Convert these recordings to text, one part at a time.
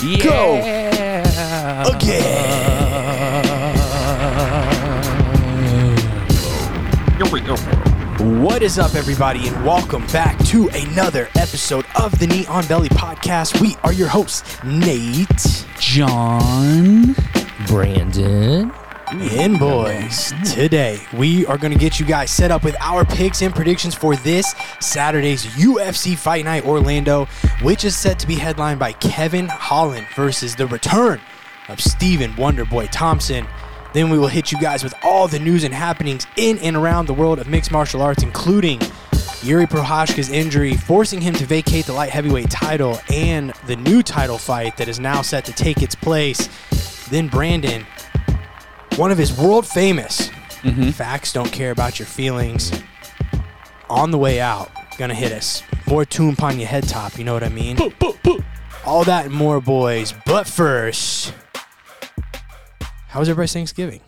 Here we go again. What is up, everybody, and welcome back to another episode of the Knee on Belly podcast. We are your hosts, Nate John. Brandon. And boys. Today, we are going to get you guys set up with our picks and predictions for this Saturday's UFC Fight Night Orlando, which is set to be headlined by Kevin Holland versus the return of Stephen Wonderboy Thompson. Then we will hit you guys with all the news and happenings in and around the world of mixed martial arts, including Jiri Prochazka's injury, forcing him to vacate the light heavyweight title, and the new title fight that is now set to take its place. Then Brandon, one of his world famous mm-hmm. facts don't care about your feelings. On the way out, gonna hit us. More tune upon your head top, you know what I mean? All that and more, boys. But first, how was everybody's Thanksgiving?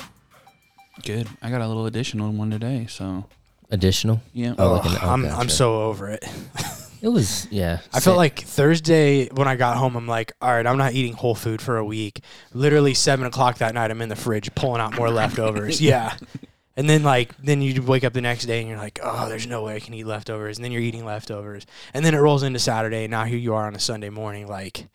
Good. I got a little additional one today, so Additional. yeah. Oh, like an, Ugh, I'm, gotcha. I'm so over it. It was yeah. I felt like Thursday when I got home, I'm like, all right, I'm not eating whole food for a week. Literally seven o'clock that night, I'm in the fridge pulling out more leftovers. yeah. And then like then you wake up the next day and you're like, oh, there's no way I can eat leftovers. And then you're eating leftovers. And then it rolls into Saturday. And now here you are on a Sunday morning, like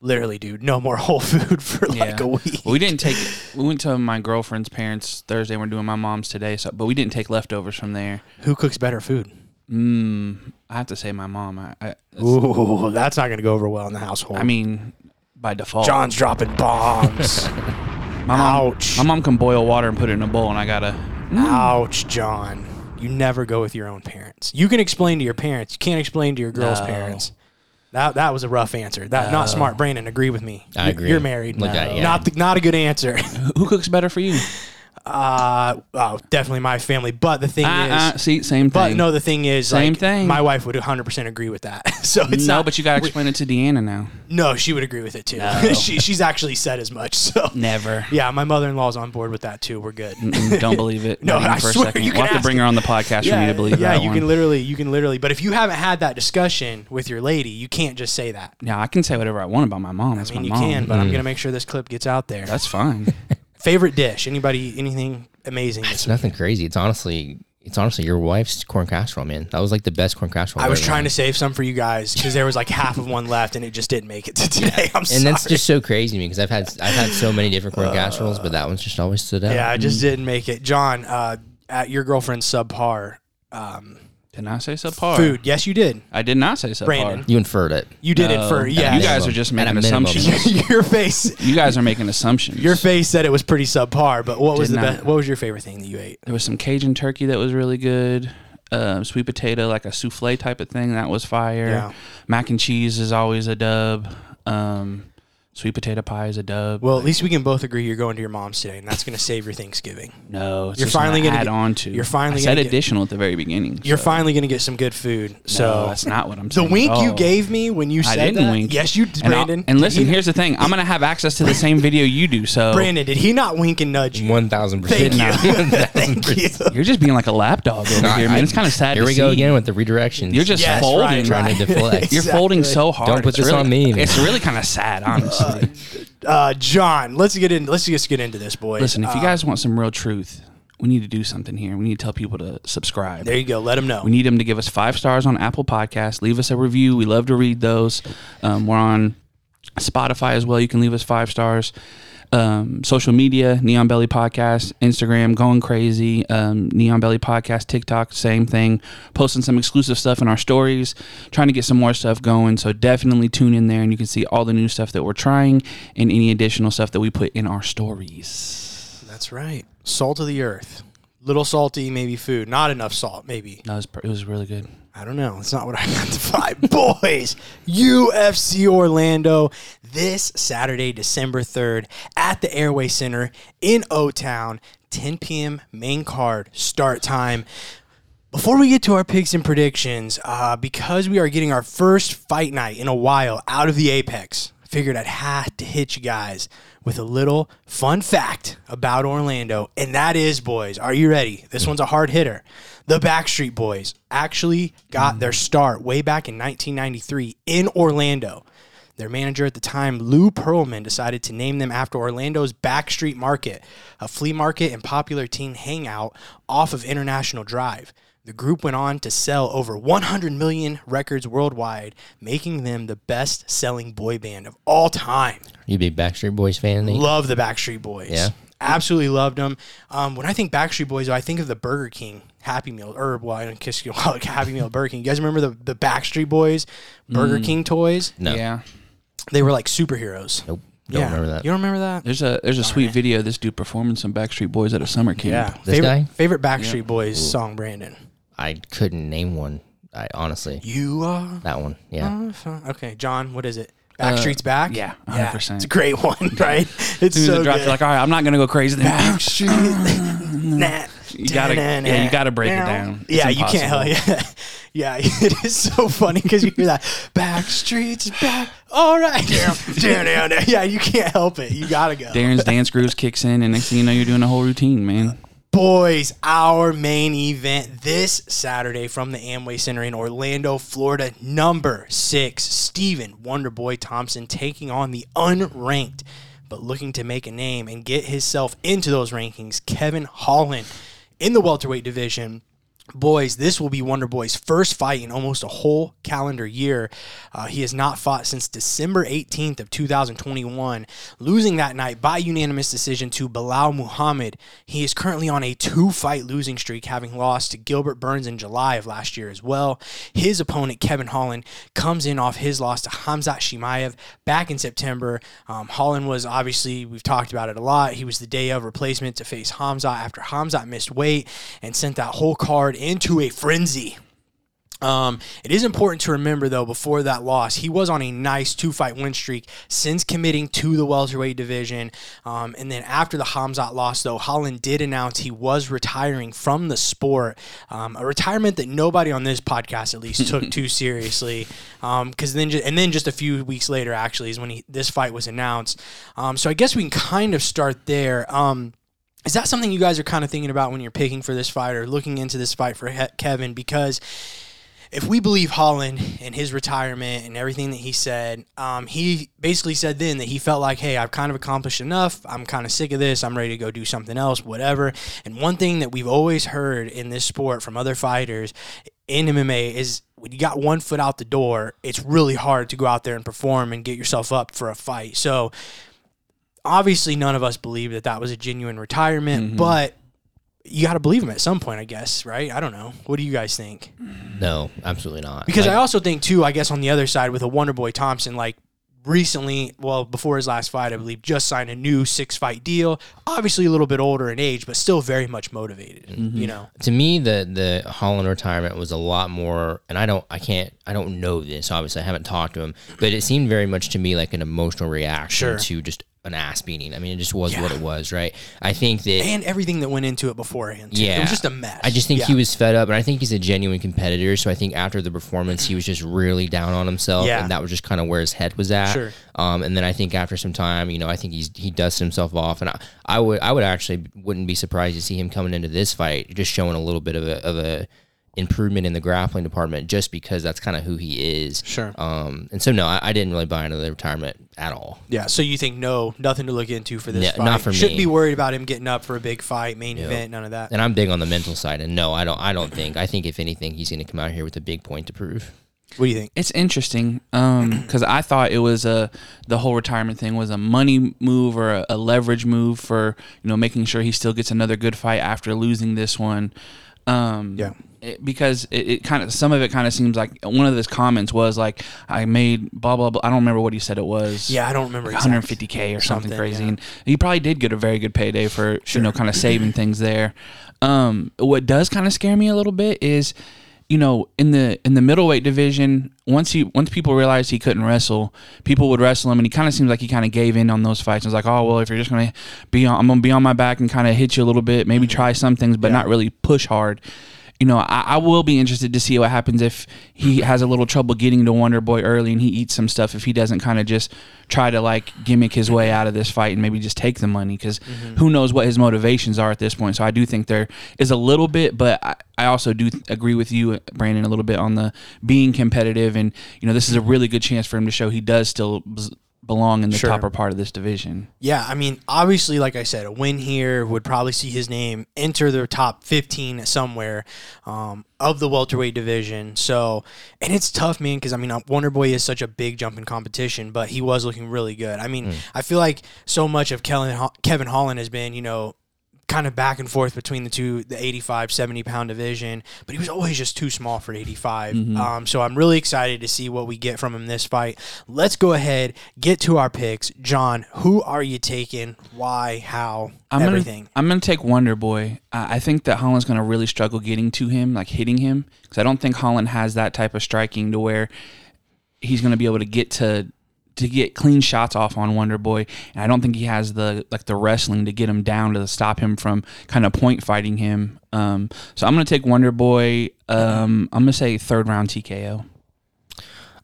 literally, dude, no more whole food for like Yeah. a week. Well, we didn't take. We went to my girlfriend's parents Thursday. We're doing my mom's today, so but we didn't take leftovers from there. Who cooks better food? Mm, I have to say my mom. I, I, Ooh, that's not gonna go over well in the household. I mean, by default, John's dropping bombs. my mom. ouch. My mom can boil water and put it in a bowl, and I gotta. Ouch, John. You never go with your own parents. You can explain to your parents. You can't explain to your girl's No. parents. That that was a rough answer. That not smart. Brandon, agree with me. I You- agree. You're married. Look at- yeah. Not the, not a good answer. Who cooks better for you? Uh, oh, definitely my family. But the thing Uh, is, uh, see, same but thing. no, the thing is, Same like, thing. My wife would 100 percent agree with that. so it's no, not. but you gotta explain it to Deanna now. no, she would agree with it too. No. she, she's actually said as much. So Never. yeah, my mother-in-law's on board with that too. We're good. Mm, Don't believe it. No, I for a swear, second. you We'll have to bring her on the podcast for me to believe yeah, you one. can literally, you can literally. But if you haven't had that discussion with your lady, you can't just say that. yeah, I can say whatever I want about my mom. That's I mean, you my mom. can, but I'm gonna make sure this clip gets out there. That's fine. Favorite dish? Anybody? Anything amazing? it's nothing crazy. It's honestly it's honestly your wife's corn casserole, man. That was like the best corn casserole. I was trying to save some for you guys because there was like half of one left and it just didn't make it to today. I'm sorry And sorry. that's just so crazy to me because I've had I've had so many different corn casseroles, but that one's just always stood out. yeah, I just didn't make it. John, uh, at your girlfriend's subpar um, Did not say subpar. food. Yes, you did. I did not say subpar. Brandon. You inferred it. You did No. it for yeah. You guys are just making minimum. assumptions. your face. you guys are making assumptions. Your face said it was pretty subpar, but what was Did the not. best? What was your favorite thing that you ate? There was some Cajun turkey that was really good. Um, sweet potato, like a souffle type of thing, that was fire. Yeah. Mac and cheese is always a dub. Um, sweet potato pie is a dub. Well, at least we can both agree you're going to your mom's today, and that's going to save your Thanksgiving. no, it's you're just finally gonna gonna add get- on to. you're finally I said gonna get- additional at the very beginning. You're so- finally going to get some good food. No, So that's not what I'm saying. the wink at you gave me when you I said didn't that, wink. yes, you, did, And, Brandon. and Did listen, here's the thing. I'm gonna have access to the same video you do. So Brandon, did he not wink and nudge you? One thousand percent. you. Thank you. you're just being like a lapdog over here, man. It's kind of sad. Here to we go again with the redirections. You're just Yes, folding. right, trying right. to deflect. You're folding so hard. Don't put It's this really- on me. It's really kind of sad, honestly. Uh, John, let's get in. Let's just get into this, boys. Listen, if you Uh, guys want some real truth, we need to do something here. We need to tell people to subscribe. there you go. Let them know. We need them to give us five stars on Apple Podcasts. Leave us a review. We love to read those. Um, we're on Spotify as well. You can leave us five stars. Um, social media, Knee on Belly Podcast, Instagram, going crazy. Um, Knee on Belly Podcast, TikTok, same thing. Posting some exclusive stuff in our stories, trying to get some more stuff going. So definitely tune in there and you can see all the new stuff that we're trying and any additional stuff that we put in our stories. That's right. Salt of the earth. Little salty, maybe food. Not enough salt, maybe. That was, it was really good. I don't know. It's not what I meant to vibe. Boys, UFC Orlando this Saturday, December 3rd at the Amway Center in O Town, 10 p.m. main card start time. Before we get to our picks and predictions, uh, because we are getting our first fight night in a while out of the Apex, figured I'd have to hit you guys with a little fun fact about Orlando. And that is, boys, are you ready? This one's a hard hitter. The Backstreet Boys actually got their start way back in 1993 in Orlando. Their manager at the time, Lou Pearlman, decided to name them after Orlando's Backstreet Market, a flea market and popular teen hangout off of International Drive. The group went on to sell over 100 million records worldwide, making them the best selling boy band of all time. You a big Backstreet Boys fan? Nate? Love the Backstreet Boys. Yeah. Absolutely loved them. Um, when I think Backstreet Boys, though, I think of the Burger King Happy Meal, or well, I don't kiss you like Happy Meal Burger King. You guys remember the, the Backstreet Boys Burger King toys? No. Yeah. They were like superheroes. Nope. Don't remember that. You don't remember that? There's a there's a sweet video of this dude performing some Backstreet Boys at a summer camp. Yeah. This favorite, guy? Favorite Backstreet Boys song, Brandon. I couldn't name one. I honestly You are. that one. Yeah. Okay, John, what is it? Uh, Backstreet's back? yeah, Yeah, 100%. It's a great one, right? It's As soon as so it drops, good. you're like, all right, I'm not gonna go crazy. Then Backstreet. nah. You gotta- yeah, you gotta break it down. It's Yeah, you can't help impossible. yeah. Yeah, it is so funny because you hear that Backstreet's back. All right. Yeah, you can't help it. You gotta go. Darren's dance grooves kicks in, and next thing you know, you're doing a whole routine, man. Boys, our main event this Saturday from the Amway Center in Orlando, Florida. Number six, Stephen Wonderboy Thompson taking on the unranked, but looking to make a name and get himself into those rankings, Kevin Holland in the welterweight division. Boys, this will be Wonder Boy's first fight in almost a whole calendar year. Uh, he has not fought since December 18th of 2021, losing that night by unanimous decision to Belal Muhammad. He is currently on a two-fight losing streak, having lost to Gilbert Burns in July of last year as well. His opponent, Kevin Holland, comes in off his loss to Khamzat Chimaev back in September. Um, Holland was obviously, we've talked about it a lot, he was the day of replacement to face Khamzat after Khamzat missed weight and sent that whole card into a frenzy. Um, it is important to remember, though, before that loss, he was on a nice two fight win streak since committing to the welterweight division. Um, and then after the Khamzat loss, though, Holland did announce he was retiring from the sport. Um, a retirement that nobody on this podcast, at least, took too seriously. Because then, ju- and then just a few weeks later, actually, is when he, this fight was announced. Um, so I guess we can kind of start there. Um, is that something you guys are kind of thinking about when you're picking for this fight or looking into this fight for Kevin? Because if we believe Holland and his retirement and everything that he said, um, he basically said then that he felt like, hey, I've kind of accomplished enough. I'm kind of sick of this. I'm ready to go do something else, whatever. And one thing that we've always heard in this sport from other fighters in MMA is when you got one foot out the door, it's really hard to go out there and perform and get yourself up for a fight. So obviously, none of us believe that that was a genuine retirement, mm-hmm. but you got to believe him at some point, I guess, right? I don't know. What do you guys think? No, absolutely not. Because Like, I also think too, I guess on the other side with a Wonder Boy Thompson, like recently, well, before his last fight, I believe, just signed a new six fight deal. Obviously a little bit older in age, but still very much motivated. You mm-hmm. know, to me the the Holland retirement was a lot more and I don't I can't I don't know this obviously I haven't talked to him but it seemed very much to me like an emotional reaction Sure. to just an ass beating I mean it just was what it was right I think that and everything that went into it beforehand. Too. yeah it was just a mess. I just think Yeah. he was fed up and I think he's a genuine competitor so I think after the performance he was just really down on himself Yeah. and that was just kind of where his head was at Sure. um, and then I think after some time you know I think he's he dusted himself off and I, I would I would actually wouldn't be surprised to see him coming into this fight just showing a little bit of a of a improvement in the grappling department just because that's kind of who he is. Sure. Um, and so no, I, I didn't really buy into the retirement at all. Yeah, so you think no, nothing to look into for this Yeah, fight. not for Shouldn't me. be worried about him getting up for a big fight, main event, none of that. And I'm big on the mental side. And no, I don't. I don't think. I think if anything, he's going to come out here with a big point to prove. What do you think? It's interesting because I thought it was a the whole retirement thing was a money move or a, a leverage move for you know making sure he still gets another good fight after losing this one. Um, Yeah. It- because it, it kind of some of it kind of seems like one of his comments was like I made blah blah blah. I don't remember what he said it was. Yeah, I don't remember. Like 150k or something, something, crazy, yeah. and he probably did get a very good payday for you know kind of saving things there. Um, what does kind of scare me a little bit is, you know, in the in the middleweight division, once he once people realized he couldn't wrestle, people would wrestle him, and he kind of seems like he kind of gave in on those fights. It was like, oh well, if you're just gonna be on, I'm gonna be on my back and kind of hit you a little bit, maybe try some things, but not really push hard. You know, I, I will be interested to see what happens if he has a little trouble getting to Wonder Boy early and he eats some stuff. If he doesn't kind of just try to like gimmick his way out of this fight and maybe just take the money, because mm-hmm. who knows what his motivations are at this point. So I do think there is a little bit, but I, I also do th- agree with you, Brandon, a little bit on the being competitive. And you know, this is a really good chance for him to show he does still belong in the Sure. upper part of this division. Yeah, I mean, obviously, like I said, a win here would probably see his name enter the top 15 somewhere um, of the welterweight division. So, and it's tough, man, because I mean, Wonder Boy is such a big jump in competition, but he was looking really good. I mean, I feel like so much of Kevin, Kevin Holland has been, you know, kind of back and forth between the two, the 85, 70 pound division, but he was always just too small for 85. Um, so I'm really excited to see what we get from him this fight. Let's go ahead, get to our picks. John, who are you taking? Why? How? I'm everything. Gonna, I'm gonna take Wonder Boy. Uh, I think that Holland's gonna really struggle getting to him, like hitting him, because I don't think Holland has that type of striking to where he's gonna be able to get to to get clean shots off on Wonder Boy, and I don't think he has the like the wrestling to get him down to stop him from kind of point fighting him. Um, so I'm gonna take Wonder Boy. Um, I'm gonna say third round TKO.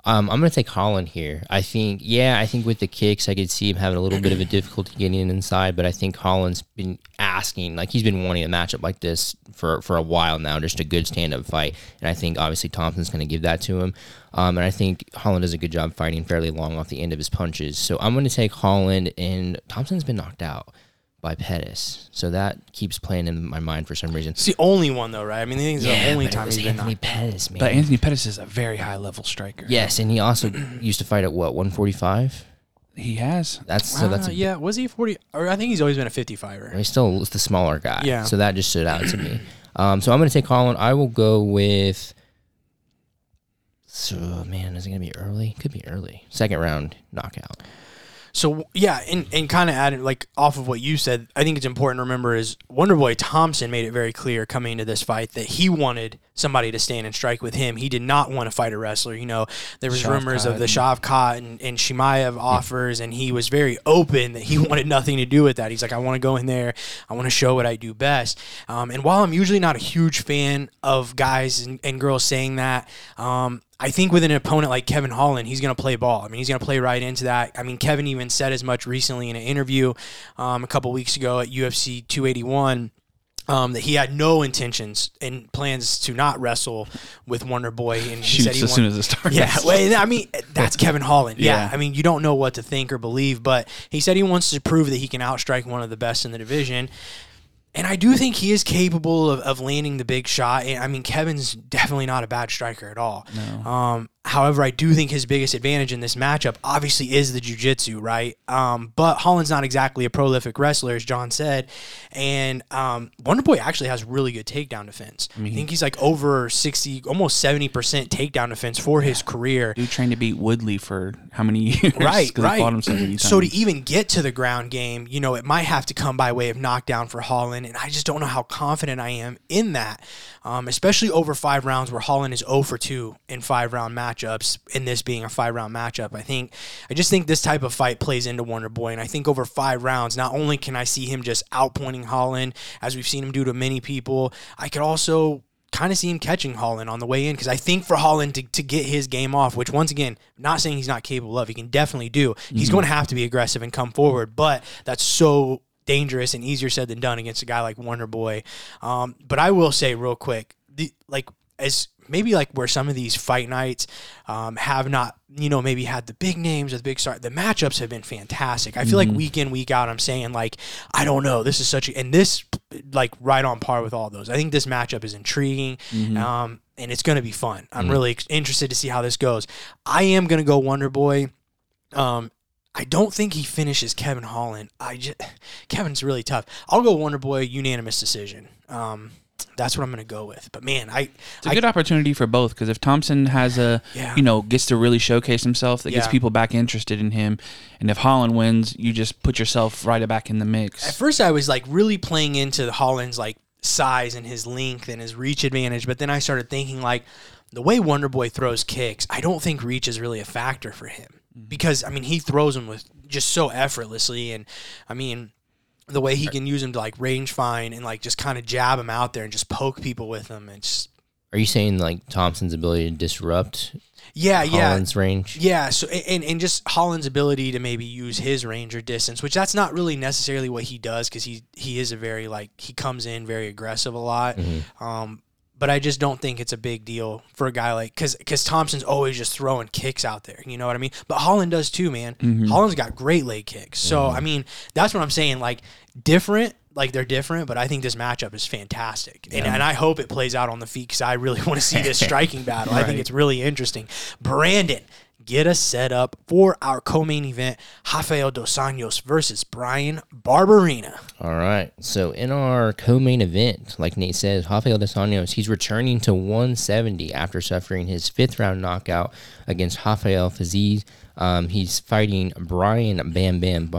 Um, I'm going to take Holland here. I think, yeah, I think with the kicks, I could see him having a little bit of a difficulty getting in inside, but I think Holland's been asking, like he's been wanting a matchup like this for, for a while now, just a good stand up fight. And I think obviously Thompson's going to give that to him. Um, and I think Holland does a good job fighting fairly long off the end of his punches. So I'm going to take Holland, and Thompson's been knocked out by Pettis. So that keeps playing in my mind for some reason. It's the only one, though, right? I mean, I think it's the only time was he's been Anthony knocked. Pettis, man. But Anthony Pettis is a very high level striker. yes, and he also used to fight at what 145. he has. That's so that's Uh, a yeah, was he 40? Or I think he's always been a 55er. He's still the smaller guy. Yeah. So that just stood out to me. Um, so I'm going to take Holland. I will go with. So man, is it going to be early? Could be early. Second round knockout. So yeah, and, and kind of adding like off of what you said, I think it's important to remember is Wonderboy Thompson made it very clear coming into this fight that he wanted somebody to stand and strike with him. He did not want to fight a wrestler. You know, there was rumors of the Shavkat and, and Chimaev offers, and he was very open that he wanted nothing to do with that. He's like, I want to go in there, I want to show what I do best. Um, and while I'm usually not a huge fan of guys and, and girls saying that, um, I think with an opponent like Kevin Holland, he's going to play ball. I mean, he's going to play right into that. I mean, Kevin even said as much recently in an interview um, a couple weeks ago at UFC 281 um, that he had no intentions and plans to not wrestle with Wonder Boy. And he said he as soon as it starts. yeah, well, I mean that's Kevin Holland. Yeah. Yeah. I mean you don't know what to think or believe, but he said he wants to prove that he can outstrike one of the best in the division. And I do think he is capable of, of landing the big shot. And I mean, Kevin's definitely not a bad striker at all. Um, however, I do think his biggest advantage in this matchup obviously is the jujitsu, right? Um, but Holland's not exactly a prolific wrestler, as John said. And um, Wonderboy actually has really good takedown defense. I, think he's like over 60, almost 70% takedown defense for his career. Dude trained to beat Woodley for how many years? Right, right. so So to even get to the ground game, you know, it might have to come by way of knockdown for Holland, and I just don't know how confident I am in that, um, especially over five rounds where Holland is 0 for 2 in five round matchups. In this being a five round matchup, I think I just think this type of fight plays into Wonder Boy, and I think over five rounds, not only can I see him just outpointing Holland as we've seen him do to many people, I could also kind of see him catching Holland on the way in because I think for Holland to, to get his game off, which once again, not saying he's not capable of, he can definitely do. He's going to have to be aggressive and come forward, but that's so dangerous and easier said than done against a guy like Wonder Boy. Um, but I will say real quick, the like as maybe like where some of these fight nights um, have not you know maybe had the big names or the big star the matchups have been fantastic. I feel like week in week out i'm saying like i don't know. This is such a and this like right on par with all those. I think this matchup is intriguing um, and it's going to be fun. I'm really interested to see how this goes. I am going to go wonder boy. Um, I don't think he finishes Kevin Holland. I just Kevin's really tough. I'll go Wonder Boy unanimous decision. Um, that's what I'm going to go with. But man, I, It's a I good opportunity for both because if Thompson has a, Yeah. you know, gets to really showcase himself, that gets people back interested in him, and if Holland wins, you just put yourself right back in the mix. at first I was like really playing into Holland's like size and his length and his reach advantage, but then I started thinking like the way Wonder Boy throws kicks, I don't think reach is really a factor for him mm-hmm. because I mean he throws them with just so effortlessly, and I mean the way he can use him to like range find and like just kind of jab him out there and just poke people with him. And just Are you saying like Thompson's ability to disrupt yeah, yeah. Holland's range? Yeah, so and, and just Holland's ability to maybe use his range or distance, which that's not really necessarily what he does because he he is a very like he comes in very aggressive a lot. Um, but I just don't think it's a big deal for a guy like because because Thompson's always just throwing kicks out there. You know what I mean? But Holland does too, man. Mm-hmm. Holland's got great leg kicks. So mm-hmm. I mean, that's what I'm saying. Like different. Like they're different, but I think this matchup is fantastic, and, and I hope it plays out on the feet because I really want to see this striking battle. I think it's really interesting. Brandon, get us set up for our co-main event: Rafael dos Anjos versus Bryan Barberena. All right. So in our co-main event, like Nate says, Rafael dos Anjos, he's returning to 170 after suffering his fifth round knockout against Rafael Fiziev. Um, he's fighting Brian Bam Bam.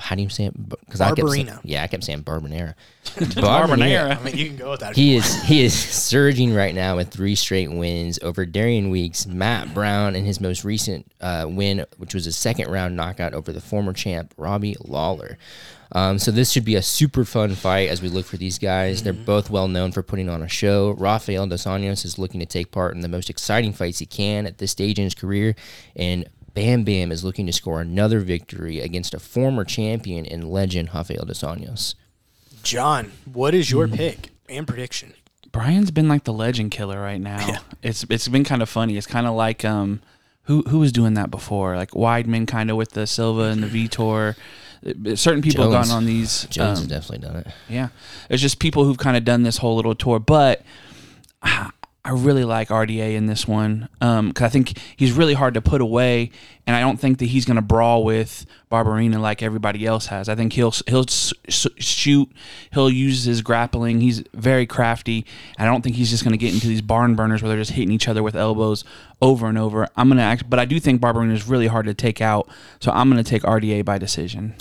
How do you say it? Because I kept saying, yeah, I kept saying Barbonera. Barbonera. I mean, you can go with that. He is he is surging right now with three straight wins over Darian Weeks, Matt Brown, and his most recent uh, win, which was a second round knockout over the former champ Robbie Lawler. Um, so this should be a super fun fight as we look for these guys. They're both well known for putting on a show. Rafael dos Anjos is looking to take part in the most exciting fights he can at this stage in his career, and Bam Bam is looking to score another victory against a former champion and legend Rafael dos Anjos. John, what is Mm-hmm. your pick and prediction? Brian's been like the legend killer right now. It's it's been kind of funny. It's kind of like um who who was doing that before? Like Weidman kind of with the Silva and the Vitor. Certain people have gone on these. Jones um, has definitely done it. Yeah, it's just people who've kind of done this whole little tour, but. ah, I really like RDA in this one um, because I think he's really hard to put away, and I don't think that he's going to brawl with Barberena like everybody else has. I think he'll he'll shoot, he'll use his grappling. He's very crafty. and I don't think he's just going to get into these barn burners where they're just hitting each other with elbows over and over. I'm gonna act, but I do think Barberena is really hard to take out, so I'm going to take RDA by decision.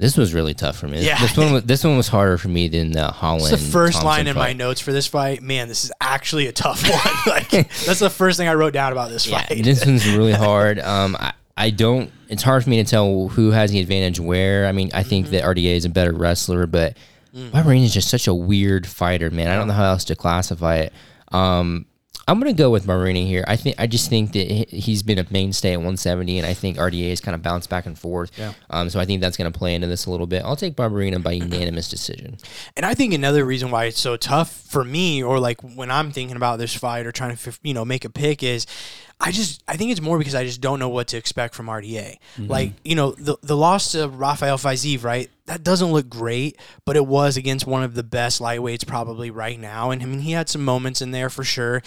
This was really tough for me. Yeah. This one was, this one was harder for me than the Holland. That's the first Thompson line in my notes for this fight. Man, this is actually a tough one. like that's the first thing I wrote down about this Yeah, fight. this one's really hard. Um, I, I don't. It's hard for me to tell who has the advantage where. I mean, I think Mm-hmm. that RDA is a better wrestler, but Mm. Barberena is just such a weird fighter, man. I don't know how else to classify it. Um, I'm gonna go with Marini here. I think I just think that he- he's been a mainstay at 170, and I think RDA has kind of bounced back and forth. Yeah. Um, so I think that's gonna play into this a little bit. I'll take Barberena by unanimous decision. And I think another reason why it's so tough for me, or like when I'm thinking about this fight or trying to, you know, make a pick, is I just I think it's more because I just don't know what to expect from RDA. Like you know, the the loss to Rafael Fiziev, right? That doesn't look great, but it was against one of the best lightweights probably right now. And I mean, he had some moments in there for sure.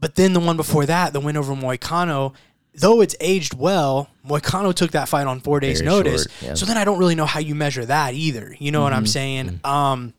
But then the one before that, the win over Moicano, though it's aged well, Moicano took that fight on four days' Very notice. short, yeah. So then I don't really know how you measure that either. You know what I'm saying? Um,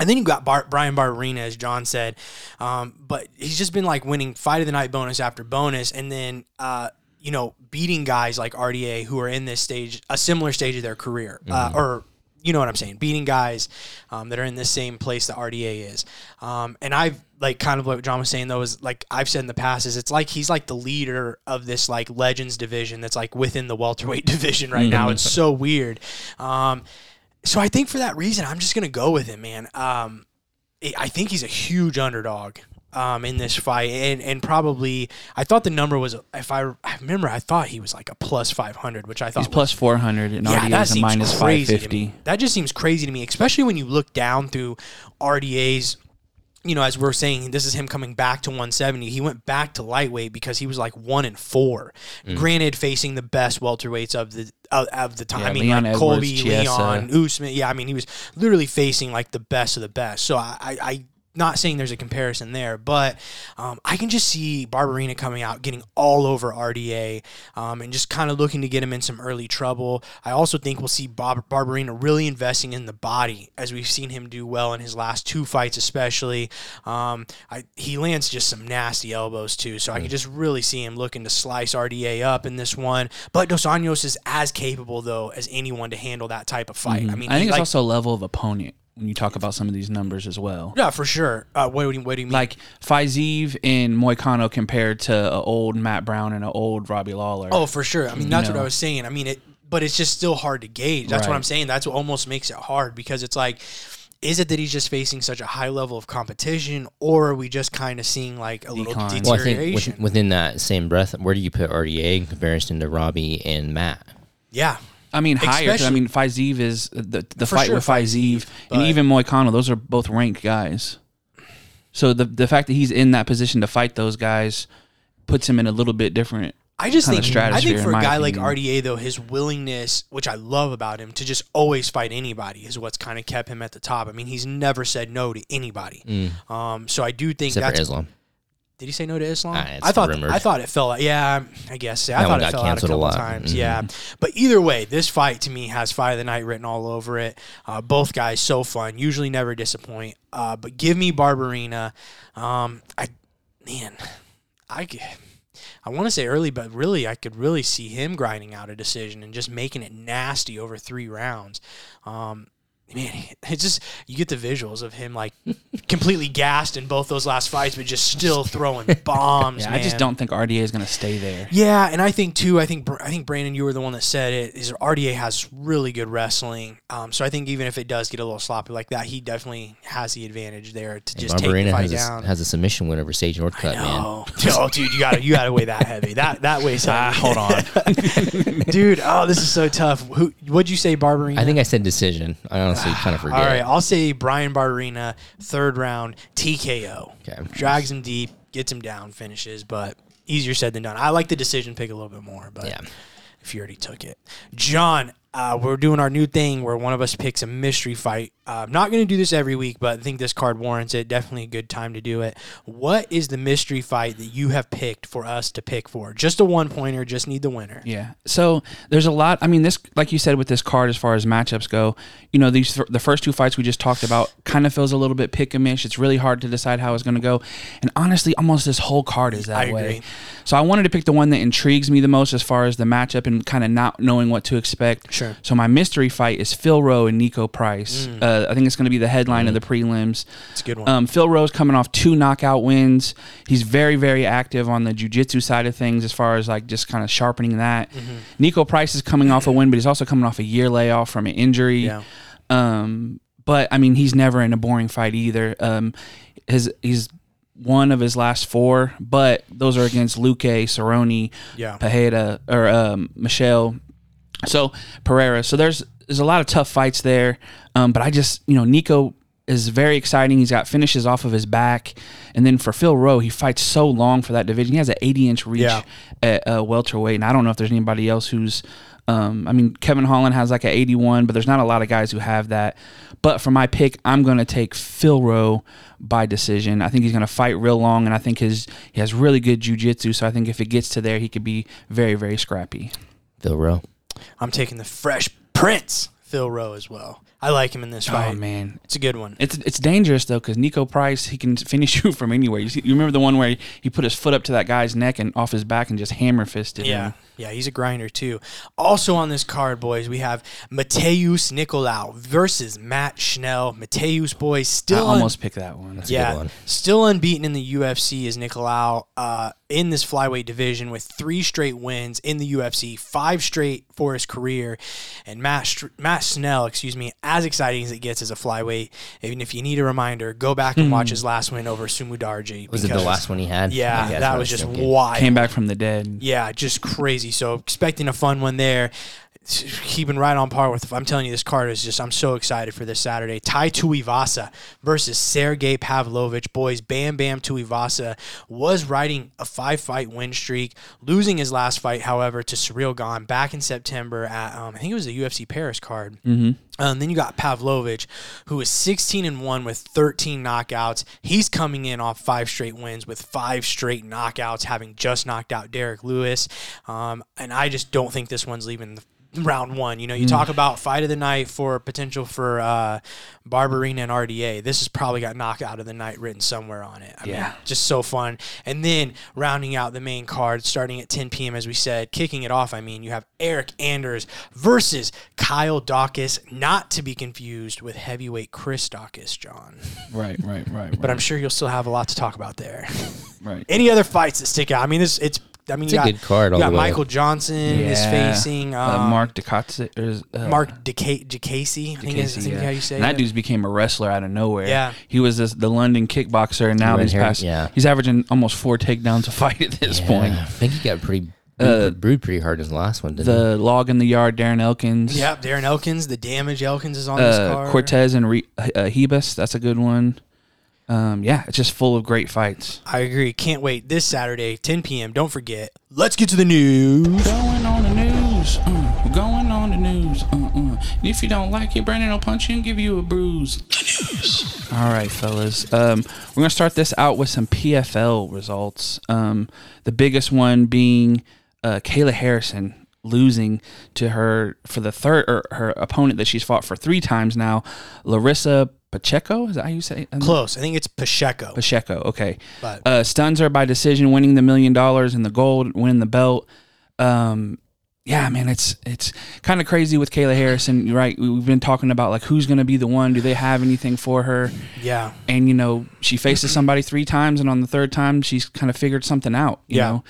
and then you got Bar- Bryan Barberena, as John said, um, but he's just been like winning fight of the night bonus after bonus, and then uh, you know beating guys like RDA who are in this stage, a similar stage of their career, uh, or you know what I'm saying, beating guys um, that are in the same place that RDA is. Um, and I've like kind of what John was saying though is like I've said in the past is it's like he's like the leader of this like legends division that's like within the welterweight division right now. It's so weird. Um, so I think for that reason, I'm just gonna go with him, man. Um, I think he's a huge underdog um, in this fight, and and probably I thought the number was if I, I remember I thought he was like a plus 500, which I thought He's was plus 400 and yeah, RDA that is a seems crazy 550. That just seems crazy to me, especially when you look down through RDA's. You know, as we're saying, this is him coming back to 170. He went back to lightweight because he was like one and four. Mm. Granted, facing the best welterweights of the of, of the time. Yeah, I mean, Leon like Colby, Chiesa. Leon, Usman. Yeah, I mean, he was literally facing like the best of the best. So I, I, I not saying there's a comparison there, but um, I can just see Barberena coming out, getting all over RDA, um, and just kind of looking to get him in some early trouble. I also think we'll see Bob Barberena really investing in the body, as we've seen him do well in his last two fights, especially. Um, I, he lands just some nasty elbows too, so I can just really see him looking to slice RDA up in this one. But Dos Anjos is as capable though as anyone to handle that type of fight. I mean, I think he, it's like, also a level of opponent when you talk about some of these numbers as well. yeah, for sure. Uh, what, do you, what do you mean? Like Fiziev and Moicano compared to an old Matt Brown and an old Robbie Lawler. Oh, for sure. I mean, that's what. I was saying. I mean, it but it's just still hard to gauge. That's what I'm saying. That's what almost makes it hard because it's like, is it that he's just facing such a high level of competition, or are we just kind of seeing like a little Decline. Well, I think within that same breath, where do you put RDA in comparison to Robbie and Matt? yeah, I mean, higher. 'cause, I mean, Fiziev is the the For fight sure with Fiziev, and but- even Moicano. Those are both ranked guys. So the the fact that he's in that position to fight those guys puts him in a little bit different. I just kinda think I stratosphere, think for in a my guy like. RDA though, his willingness, which I love about him, to just always fight anybody is what's kind of kept him at the top. I mean, he's never said no to anybody. Um, so I do think Except that's for Islam. Did he say no to Islam? Ah, I thought rumored. I thought it fell. out. Yeah, I guess. Yeah, I That thought it fell out a a couple lot. times. Mhm. Yeah, but either way, this fight to me has Fight of the Night written all over it. Uh, both guys so fun. Usually never disappoint. Uh, but give me Barberena. Um, I man, I. I want to say early, but really, I could really see him grinding out a decision and just making it nasty over three rounds. Um, man, it's just you get the visuals of him like completely gassed in both those last fights, but just still throwing bombs. Yeah, I just don't think RDA is going to stay there. Yeah, and I think too. I think I think Brandon, you were the one that said it. Is RDA has really good wrestling. Um, so I think even if it does get a little sloppy like that, he definitely has the advantage there to just take the fight has down. a, has a submission win over Sage Northcutt, man. Oh, dude, you gotta you gotta weigh that heavy. That that weighs Ah, heavy. hold on. dude. Oh, this is so tough. Who? What'd you say, Barberena? I think I said decision. I honestly kind of forget. All right, I'll say Bryan Barberena, third round TKO. Okay. Drags him deep, gets him down, finishes, but easier said than done. I like the decision pick a little bit more, but Yeah. if you already took it. John, uh, we're doing our new thing where one of us picks a mystery fight. Uh, I'm not going to do this every week, but I think this card warrants it. Definitely a good time to do it. What is the mystery fight that you have picked for us to pick for? Just a one pointer, just need the winner. Yeah. So there's a lot. I mean, this, like you said, with this card, as far as matchups go, you know, these the first two fights we just talked about kind of feels a little bit pick and mish. It's really hard to decide how it's going to go. And honestly, almost this whole card is that I way. agree. So I wanted to pick the one that intrigues me the most as far as the matchup and kind of not knowing what to expect. Sure. So my mystery fight is Phil Rowe and Niko Price. Mm. Uh, I think it's going to be the headline of the prelims. It's a good one. Um, Phil Rowe's coming off two knockout wins. He's very, very active on the jujitsu side of things as far as like just kind of sharpening that. Mm-hmm. Niko Price is coming off a win, but he's also coming off a year layoff from an injury. Yeah. Um, but I mean, he's never in a boring fight either. Um, his he's one of his last four, but those are against Luque, Cerrone, Yeah. Pajeda, or um, Michel. So Pereira. So there's there's a lot of tough fights there. Um, but I just you know Niko is very exciting. He's got finishes off of his back, and then for Phil Rowe, he fights so long for that division. He has an 80 inch reach Yeah. at uh, welterweight, and I don't know if there's anybody else who's. Um, I mean, Kevin Holland has like an 81, but there's not a lot of guys who have that. But for my pick, I'm going to take Phil Rowe by decision. I think he's going to fight real long, and I think his he has really good jujitsu. So I think if it gets to there, he could be very, very scrappy. Phil Rowe. I'm taking the Fresh Prince, Phil Rowe, as well. I like him in this fight. Oh man, It's a good one. It's it's dangerous though because Niko Price he can finish you from anywhere. You, see, you remember the one where he, he put his foot up to that guy's neck and off his back and just hammer fisted Yeah, him. yeah, he's a grinder too. Also on this card, boys, we have Matheus Nicolau versus Matt Schnell. Matheus, boys, I still un- almost picked that one. a good yeah, one. still unbeaten in the UFC is Nicolau uh, in this flyweight division with three straight wins in the UFC, five straight for his career, and Matt Str- Matt Schnell, excuse me, as exciting as it gets as a flyweight. Even if you need a reminder, go back and watch hmm. his last win over Su Mudaerji. Was it the because- last one he had? Yeah, that was just thinking. wild. Came back from the dead. Yeah, just crazy. So expecting a fun one there. Keeping right on par with. I'm telling you, this card is just. I'm so excited for this Saturday. Tai Tuivasa versus Sergey Pavlovich. Boys, Bam Bam Tuivasa was riding a five fight win streak, losing his last fight, however, to Ciryl Gane back in September at um, I think it was the UFC Paris card. Mm-hmm. Um, then you got Pavlovich, who is 16 and one with 13 knockouts. He's coming in off five straight wins with five straight knockouts, having just knocked out Derrick Lewis. Um, and I just don't think this one's leaving the round one. You know, you talk about fight of the night for potential for uh, Barberena and RDA. This has probably got knockout of the night written somewhere on it. I Yeah. mean, just so fun. And then rounding out the main card, starting at 10 p.m. as we said, kicking it off. I mean, you have Eryk Anders versus Kyle Daukaus, not to be confused with heavyweight Chris Daukaus, John. Right, right, right. But I'm sure you'll still have a lot to talk about there. right. Any other fights that stick out? I mean, this it's I mean, It's you a got, good card all you got the way. Michael Johnson is Yeah. facing uh, um, Marc Diakiese, or, uh, Mark DeCa- Diakiese. I think is I think yeah. how you say and that it. dude's became a wrestler out of nowhere. Yeah. he was this, the London kickboxer, and now Red he's hair, past. yeah. he's averaging almost four takedowns a fight at this Yeah, point. I think he got pretty Uh, brewed, brewed pretty hard in his last one, didn't he? The log in the yard, Darren Elkins. Yep, Darren Elkins, the damage Elkins is on this uh, card. Cortez and Re- uh, Hebus. That's a good one. Um, yeah, it's just full of great fights. I agree. Can't wait. This Saturday, 10 p.m. Don't forget. Let's get to the news. Going on the news. Uh, going on the news. Uh, uh. And if you don't like it, Brandon will punch you and give you a bruise. The news. All right, fellas. Um, we're going to start this out with some PFL results. Um, the biggest one being uh, Kayla Harrison losing to her for the third or her opponent that she's fought for three times now, Larissa Pacheco. Is that how you say it? Close. I think it's Pacheco. Pacheco. Okay. But- uh, stuns her by decision, winning the million dollars and the gold, winning the belt. Um, yeah, man, it's it's kind of crazy with Kayla Harrison. You're right. We- We've been talking about like who's going to be the one. Do they have anything for her? Yeah. And you know, she faces somebody three times, and on the third time, she's kind of figured something out. You Yeah. know.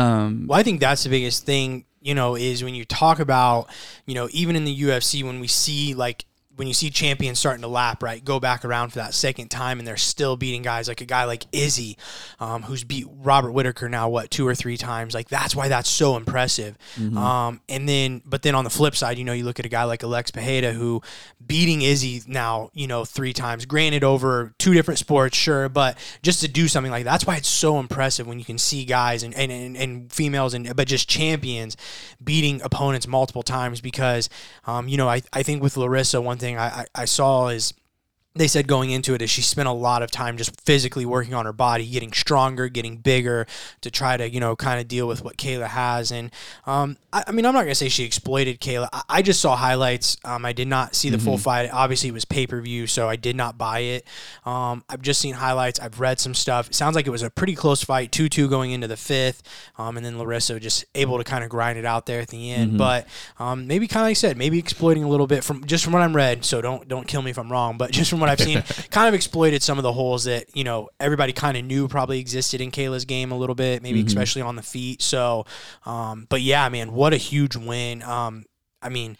Um, Well, I think that's the biggest thing, you know, is when you talk about, you know, even in the UFC, when we see like, when you see champions starting to lap, right, go back around for that second time and they're still beating guys like a guy like Izzy, um, who's beat Robert Whitaker now, what, two or three times. Like, that's why that's so impressive. Um, and then, but then on the flip side, you know, you look at a guy like Alex Pereira who beating Izzy now, you know, three times, granted over two different sports, sure, but just to do something like that, that's why it's so impressive when you can see guys and, and, and, and females and but just champions beating opponents multiple times because um, you know, I, I think with Larissa, one thing I, I, I saw is they said going into it is she spent a lot of time just physically working on her body, getting stronger, getting bigger to try to, you know, kind of deal with what Kayla has. And um, I, I mean, I'm not going to say she exploited Kayla. I, I just saw highlights. Um, I did not see the full fight. Obviously, it was pay per view, so I did not buy it. Um, I've just seen highlights. I've read some stuff. It sounds like it was a pretty close fight 2 2 going into the fifth. Um, and then Larissa just able to kind of grind it out there at the end. But um, maybe kind of like I said, maybe exploiting a little bit from just from what I'm read. So don't don't kill me if I'm wrong. But just from what I've seen, kind of exploited some of the holes that you know everybody kind of knew probably existed in Kayla's game a little bit, maybe especially on the feet. So, um, but yeah, man, what a huge win. Um, I mean.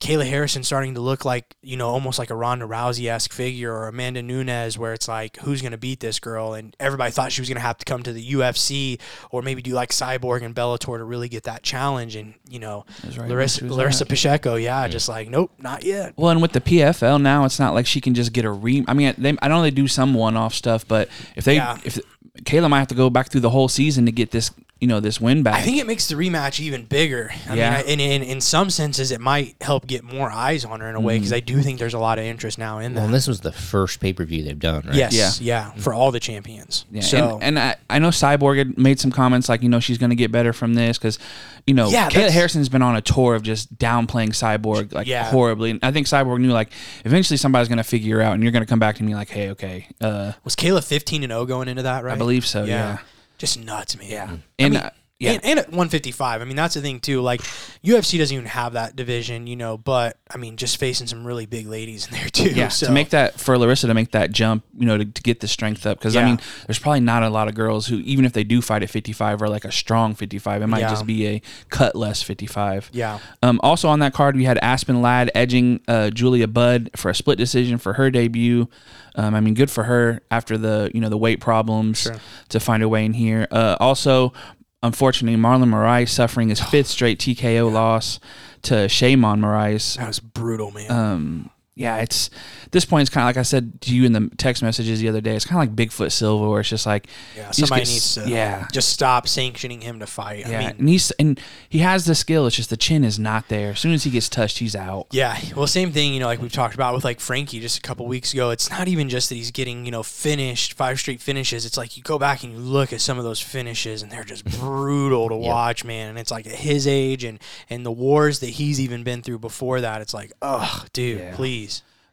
Kayla Harrison starting to look like, you know, almost like a Ronda Rousey esque figure or Amanda Nunes, where it's like, who's going to beat this girl? And everybody thought she was going to have to come to the UFC or maybe do like Cyborg and Bellator to really get that challenge. And, you know, right. Larissa, Larissa. Pacheco, yeah, just like, nope, not yet. Well, and with the PFL now, it's not like she can just get a re. I mean, they, I know they do some one-off stuff, but if they, Yeah. if Kayla might have to go back through the whole season to get this, you know, this win back. I think it makes the rematch even bigger. I Yeah. mean, I, and in, in some senses, it might help get more eyes on her in a way because I do think there's a lot of interest now in that. Well, this was the first pay per view they've done, right? yes, Yeah. yeah, for all the champions. Yeah, so, and, and I, I know Cyborg had made some comments like you know she's going to get better from this because you know Yeah, Kayla Harrison's been on a tour of just downplaying Cyborg like Yeah. horribly, and I think Cyborg knew like eventually somebody's going to figure out, and you're going to come back to me like, hey, okay, uh, was Kayla 15 and 0 going into that, right? I believe so, yeah. Just nuts, man. yeah, I and mean, uh, yeah, And, and at 155, I mean that's the thing too. Like UFC doesn't even have that division, you know. But I mean, just facing some really big ladies in there too. yeah, so to make that for Larissa to make that jump, you know, to, to get the strength up because I mean, there's probably not a lot of girls who even if they do fight at 55 are like a strong 55. It might Yeah. just be a cut less 55. yeah, Um, also on that card, we had Aspen Ladd edging uh, Julia Budd for a split decision for her debut. Um, I mean, good for her after the you know the weight problems Sure. to find a way in here. Uh, also, unfortunately, Marlon Moraes suffering his fifth straight TKO loss to Sheymon Moraes. that was brutal, man. Um, yeah, it's this point. It's kind of like I said to you in the text messages the other day. It's kind of like Bigfoot Silva, where it's just like yeah, you just somebody needs to yeah. just stop sanctioning him to fight. Yeah, I mean, and he's and he has the skill. It's just the chin is not there. As soon as he gets touched, he's out. Yeah, well, same thing, you know, like we've talked about with like Frankie just a couple weeks ago. It's not even just that he's getting, you know, finished five straight finishes. It's like you go back and you look at some of those finishes, and they're just brutal to watch, man. And it's like at his age and and the wars that he's even been through before that. It's like, oh, dude, Yeah. please.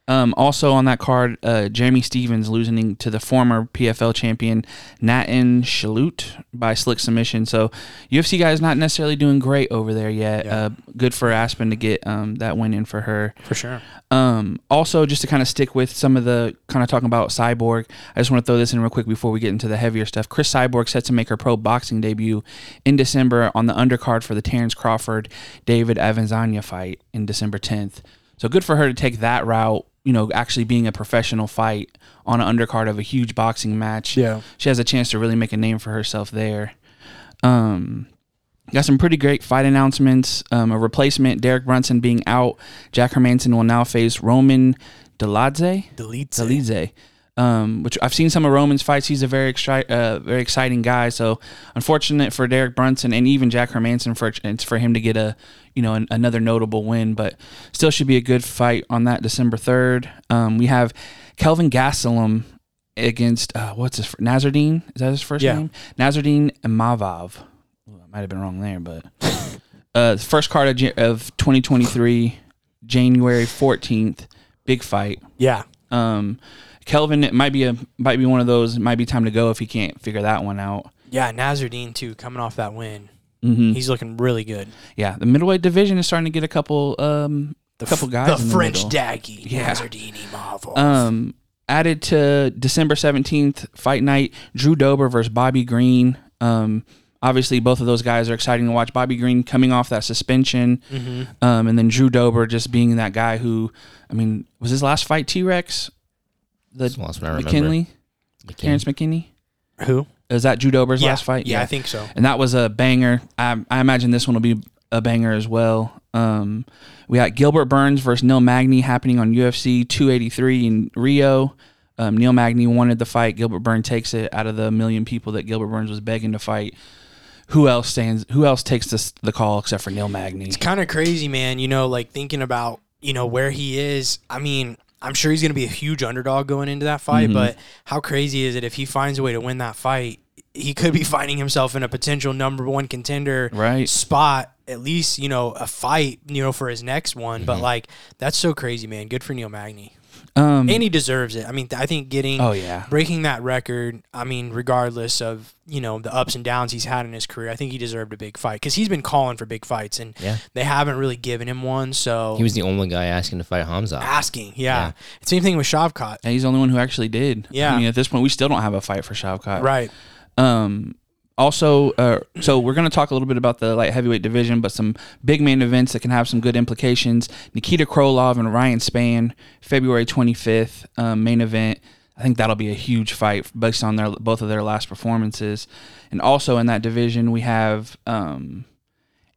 Um, also on that card, uh, Jeremy Stephens losing to the former PFL champion Natan Schulte by slick submission. So UFC guys not necessarily doing great over there yet. Yeah. Uh, good for Aspen to get um, that win in for her. For sure. Um, also, just to kind of stick with some of the kind of talking about Cyborg, I just want to throw this in real quick before we get into the heavier stuff. Cris Cyborg set to make her pro boxing debut in December on the undercard for the Terence Crawford David Avanesyan fight in December 10th. So good for her to take that route, you know, actually being a professional fight on an undercard of a huge boxing match. Yeah. She has a chance to really make a name for herself there. Um, Got some pretty great fight announcements. Um, a replacement, Derek Brunson being out. Jack Hermansson will now face Roman Dolidze. Delete. Delize. Um, which I've seen some of Roman's fights. He's a very exci- uh, very exciting guy. So unfortunate for Derek Brunson and even Jack Hermansson for it's for him to get a you know an, another notable win, but still should be a good fight on that December third. Um, we have Kelvin Gastelum against uh, what's his Nazardine? Is that his first Yeah. name? Nazardine Mavav. Ooh, I might have been wrong there, but uh, first card of, of 2023, January 14th, big fight. Yeah. Um, Kelvin, it might be a might be one of those. It might be time to go if he can't figure that one out. Yeah. Nazardine too, coming off that win. hmm He's looking really good. Yeah, the middleweight division is starting to get a couple um The couple f- guys. The in the French middle. Daggy. Yeah. Nazardine Marvel. Um, added to December seventeenth fight night, Drew Dober versus Bobby Green. Um, obviously both of those guys are exciting to watch. Bobby Green coming off that suspension, mm-hmm. um, and then Drew Dober just being that guy who, I mean, was his last fight T Rex, the That's the last one I remember. McKinley, McKinley. Terrence McKinney. Who? Is that Drew Dober's yeah. last fight? Yeah, I think so. and that was a banger. I, I imagine this one will be a banger as well. Um, we got Gilbert Burns versus Neil Magny happening on UFC 283 in Rio. Um, Neil Magny wanted the fight. Gilbert Burns takes it out of the million people that Gilbert Burns was begging to fight. Who else stands? Who else takes this the call except for Neil Magny? It's kind of crazy, man. You know, like thinking about you know where he is. I mean, I'm sure he's going to be a huge underdog going into that fight. Mhm. But how crazy is it if he finds a way to win that fight? He could be finding himself in a potential number one contender Right. spot. At least you know a fight. You know for his next one. But like that's so crazy, man. Good for Neil Magny, Um, and he deserves it. I mean, I think getting oh yeah, breaking that record, I mean, regardless of you know the ups and downs he's had in his career, I think he deserved a big fight because he's been calling for big fights and Yeah. they haven't really given him one. So He was the only guy asking to fight Hamza. asking, yeah. Yeah. Same thing with Shavkat, And he's the only one who actually did. Yeah. I mean, at this point, we still don't have a fight for Shavkat. right? Um, also, uh, so we're going to talk a little bit about the light heavyweight division, but some big main events that can have some good implications. Nikita Krylov and Ryan Spann, February 25th, um, main event. I think that'll be a huge fight based on their both of their last performances. And also in that division, we have um,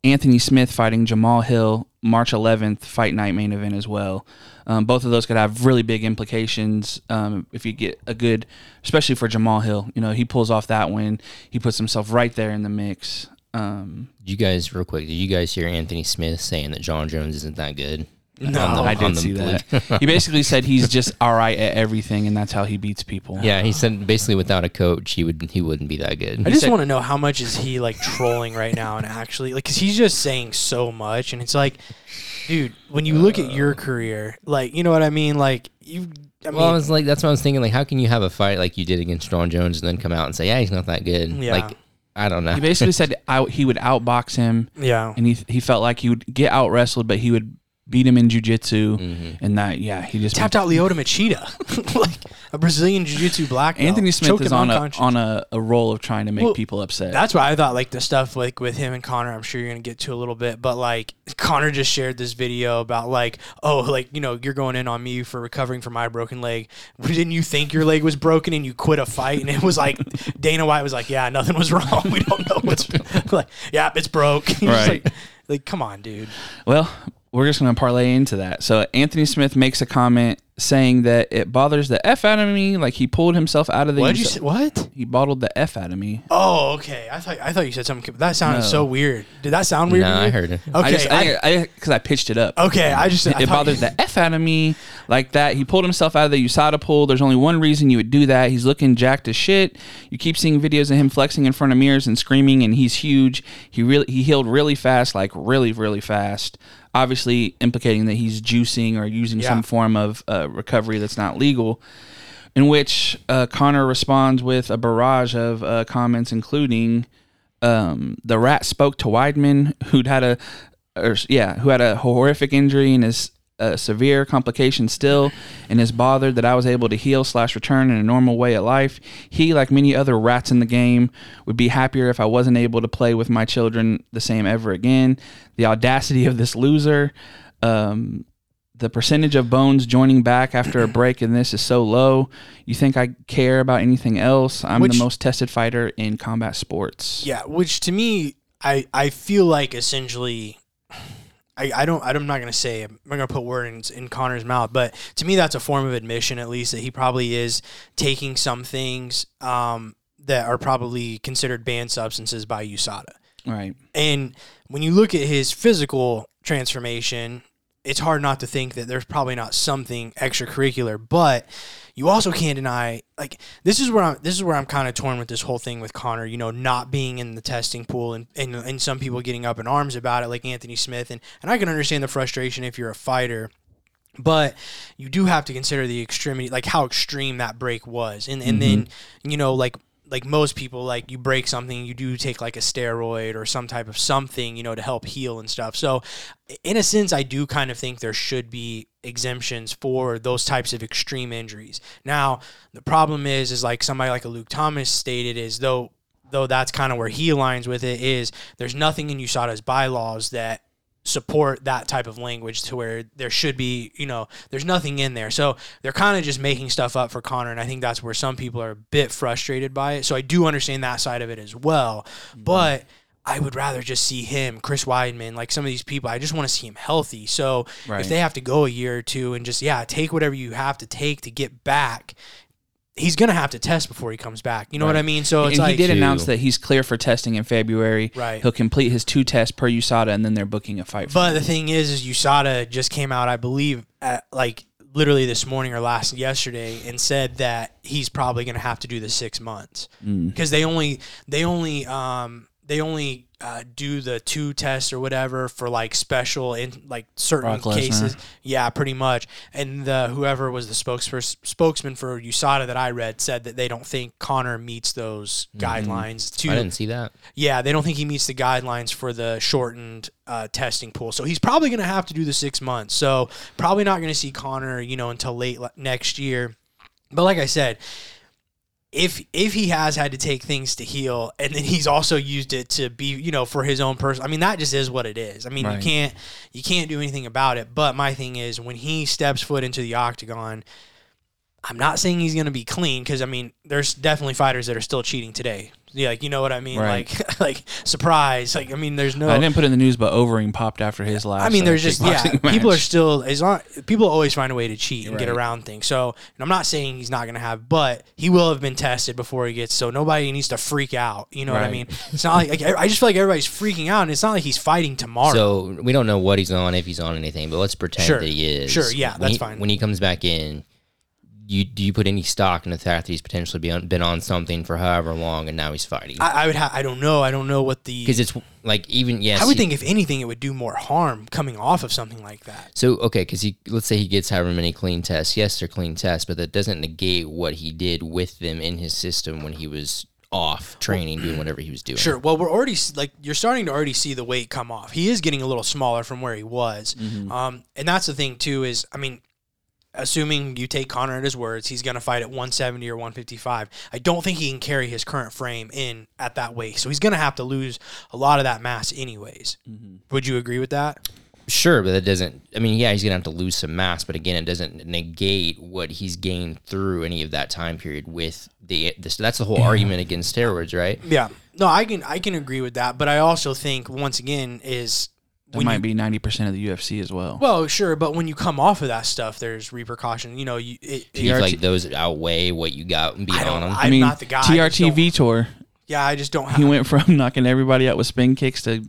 Anthony Smith fighting Jamal Hill, March 11th, fight night main event as well. Um, both of those could have really big implications um, if you get a good, especially for Jamal Hill. You know, he pulls off that win, he puts himself right there in the mix. Um, you guys, real quick, did you guys hear Anthony Smith saying that Jon Jones isn't that good? No. On the- I didn't see blue- that. he basically said he's just all right at everything, and that's how he beats people. Yeah, he said basically without a coach, he would he wouldn't be that good. I just said- want to know how much is he like trolling right now and actually like because he's just saying so much and it's like, dude, when you look at your career, like you know what I mean, like you. I mean, well, I was like, that's what I was thinking. Like, how can you have a fight like you did against Jon Jones and then come out and say, yeah, he's not that good? Yeah. Like, I don't know. He basically said out, he would outbox him, yeah. and he he felt like he would get out wrestled, but he would beat him in jujitsu, Mhm. and that yeah, he just Tapped out Lyoto Machida, like a Brazilian jiu-jitsu black belt. Anthony Smith Choked is on a unconscious. on a, a roll of trying to make Well, people upset. That's why I thought like the stuff like with him and Conor. I'm sure you're gonna get to a little bit, but like Conor just shared this video about like, oh, like you know, you're going in on me for recovering from my broken leg. Didn't you think your leg was broken and you quit a fight? And it was like Dana White was like, yeah, nothing was wrong. We don't know what's like, yeah, it's broke. Right. Like, like, come on, dude. Well, we're just going to parlay into that. So Anthony Smith makes a comment saying that it bothers the f out of me, like he pulled himself out of the. What did you say? What? He bottled the f out of me. Oh, okay. I thought I thought you said something. That sounded No. so weird. Did that sound weird? no, to you? I heard it. Okay, I just I- I because I, pitched it up. okay. I just I it thought bothered you- the f out of me like that. He pulled himself out of the USADA pool. There's only one reason you would do that. He's looking jacked as shit. You keep seeing videos of him flexing in front of mirrors and screaming, and he's huge. He really he healed really fast, like really really fast. Obviously implicating that he's juicing or using Yeah. some form of uh, recovery that's not legal. In which uh, Conor responds with a barrage of uh, comments, including um, the rat spoke to Weidman, who'd had a, or, yeah, who had a horrific injury and is a severe complication still, and is bothered that I was able to heal slash return in a normal way at life. He, like many other rats in the game, would be happier if I wasn't able to play with my children the same ever again. The audacity of this loser. Um, the percentage of bones joining back after a break in this is so low. You think I care about anything else? I'm Which- the most tested fighter in combat sports. Yeah, which to me, I I feel like essentially, I, I don't I'm not gonna say I'm not gonna put words in, in Conor's mouth, but to me that's a form of admission at least that he probably is taking some things um, that are probably considered banned substances by USADA. Right. And when you look at his physical transformation, it's hard not to think that there's probably not something extracurricular, but you also can't deny like this is where I'm this is where I'm kind of torn with this whole thing with Conor, you know, not being in the testing pool and, and and some people getting up in arms about it like Anthony Smith and and I can understand the frustration if you're a fighter. But you do have to consider the extremity, like how extreme that break was, and and then mm-hmm. you know, like like most people, like you break something, you do take like a steroid or some type of something, you know, to help heal and stuff. So, in a sense, I do kind of think there should be exemptions for those types of extreme injuries. Now, the problem is, is like somebody like a Luke Thomas stated, is though though that's kind of where he aligns with it is there's nothing in USADA's bylaws that support that type of language to where there should be, you know, there's nothing in there. So they're kind of just making stuff up for Conor. And I think that's where some people are a bit frustrated by it. So I do understand that side of it as well. Mm-hmm. But I would rather just see him, Chris Weidman, like some of these people. I just want to see him healthy. So Right. if they have to go a year or two and just, yeah, take whatever you have to take to get back, he's going to have to test before he comes back. You know what I mean? So it's and like, he did announce that he's clear for testing in February. Right. He'll complete his two tests per USADA, and then they're booking a fight. For But him. the thing is, is USADA just came out, I believe, at like literally this morning or last yesterday, and said that he's probably going to have to do the six months Mm. because they only they only um they only uh, do the two tests or whatever for like special in like certain cases. Yeah, pretty much. And the whoever was the spokesperson spokesman for USADA that I read said that they don't think Conor meets those guidelines. To I didn't see that. yeah, they don't think he meets the guidelines for the shortened uh, testing pool. So he's probably going to have to do the six months. So probably not going to see Conor, you know, until late le- next year. But like I said, if if he has had to take things to heal, and then he's also used it to be, you know, for his own person. I mean, that just is what it is. I mean, Right. you can't you can't do anything about it. But my thing is, when he steps foot into the octagon. I'm not saying he's going to be clean because I mean, there's definitely fighters that are still cheating today. Yeah, like you know what I mean. Right. Like, like surprise. Like I mean, there's no. I didn't put it in the news, but Overeem popped after his last. I mean, uh, there's just yeah. kickboxing People are still as long. People always find a way to cheat and get around things. So and I'm not saying he's not going to have, but he will have been tested before he gets. So nobody needs to freak out. You know what I mean? It's not like, like I just feel like everybody's freaking out, and it's not like he's fighting tomorrow. So we don't know what he's on, if he's on anything, but let's pretend Sure. that he is. Sure, yeah, When that's he- fine. When he comes back in, you do you put any stock in the fact that he's potentially been on, been on something for however long and now he's fighting? I, I would. Ha- I don't know. I don't know what the. Because it's like even yes, I would he- think if anything, it would do more harm coming off of something like that. So okay, because he let's say he gets however many clean tests. Yes, they're clean tests, but that doesn't negate what he did with them in his system when he was off training, doing whatever he was doing. Sure. Well, we're already like you're starting to already see the weight come off. He is getting a little smaller from where he was, um, and that's the thing too. Is I mean, assuming you take Conor at his words, he's going to fight at 170 or 155. I don't think he can carry his current frame in at that weight, so he's going to have to lose a lot of that mass anyways. Mm-hmm. Would you agree with that? Sure, but that doesn't. I mean, yeah, he's gonna have to lose some mass, but again, it doesn't negate what he's gained through any of that time period with the. This, that's the whole argument against steroids, right? Yeah. No, I can I can agree with that, but I also think once again is That might you- be ninety percent of the UFC as well. well, sure, but when you come off of that stuff, there's repercussion. You know, you it, Do you TRT like those outweigh what you got beat I on don't. him? I'm mean, not the guy. I TRT don't- Vitor, Yeah, I just don't. he went from knocking everybody out with spin kicks to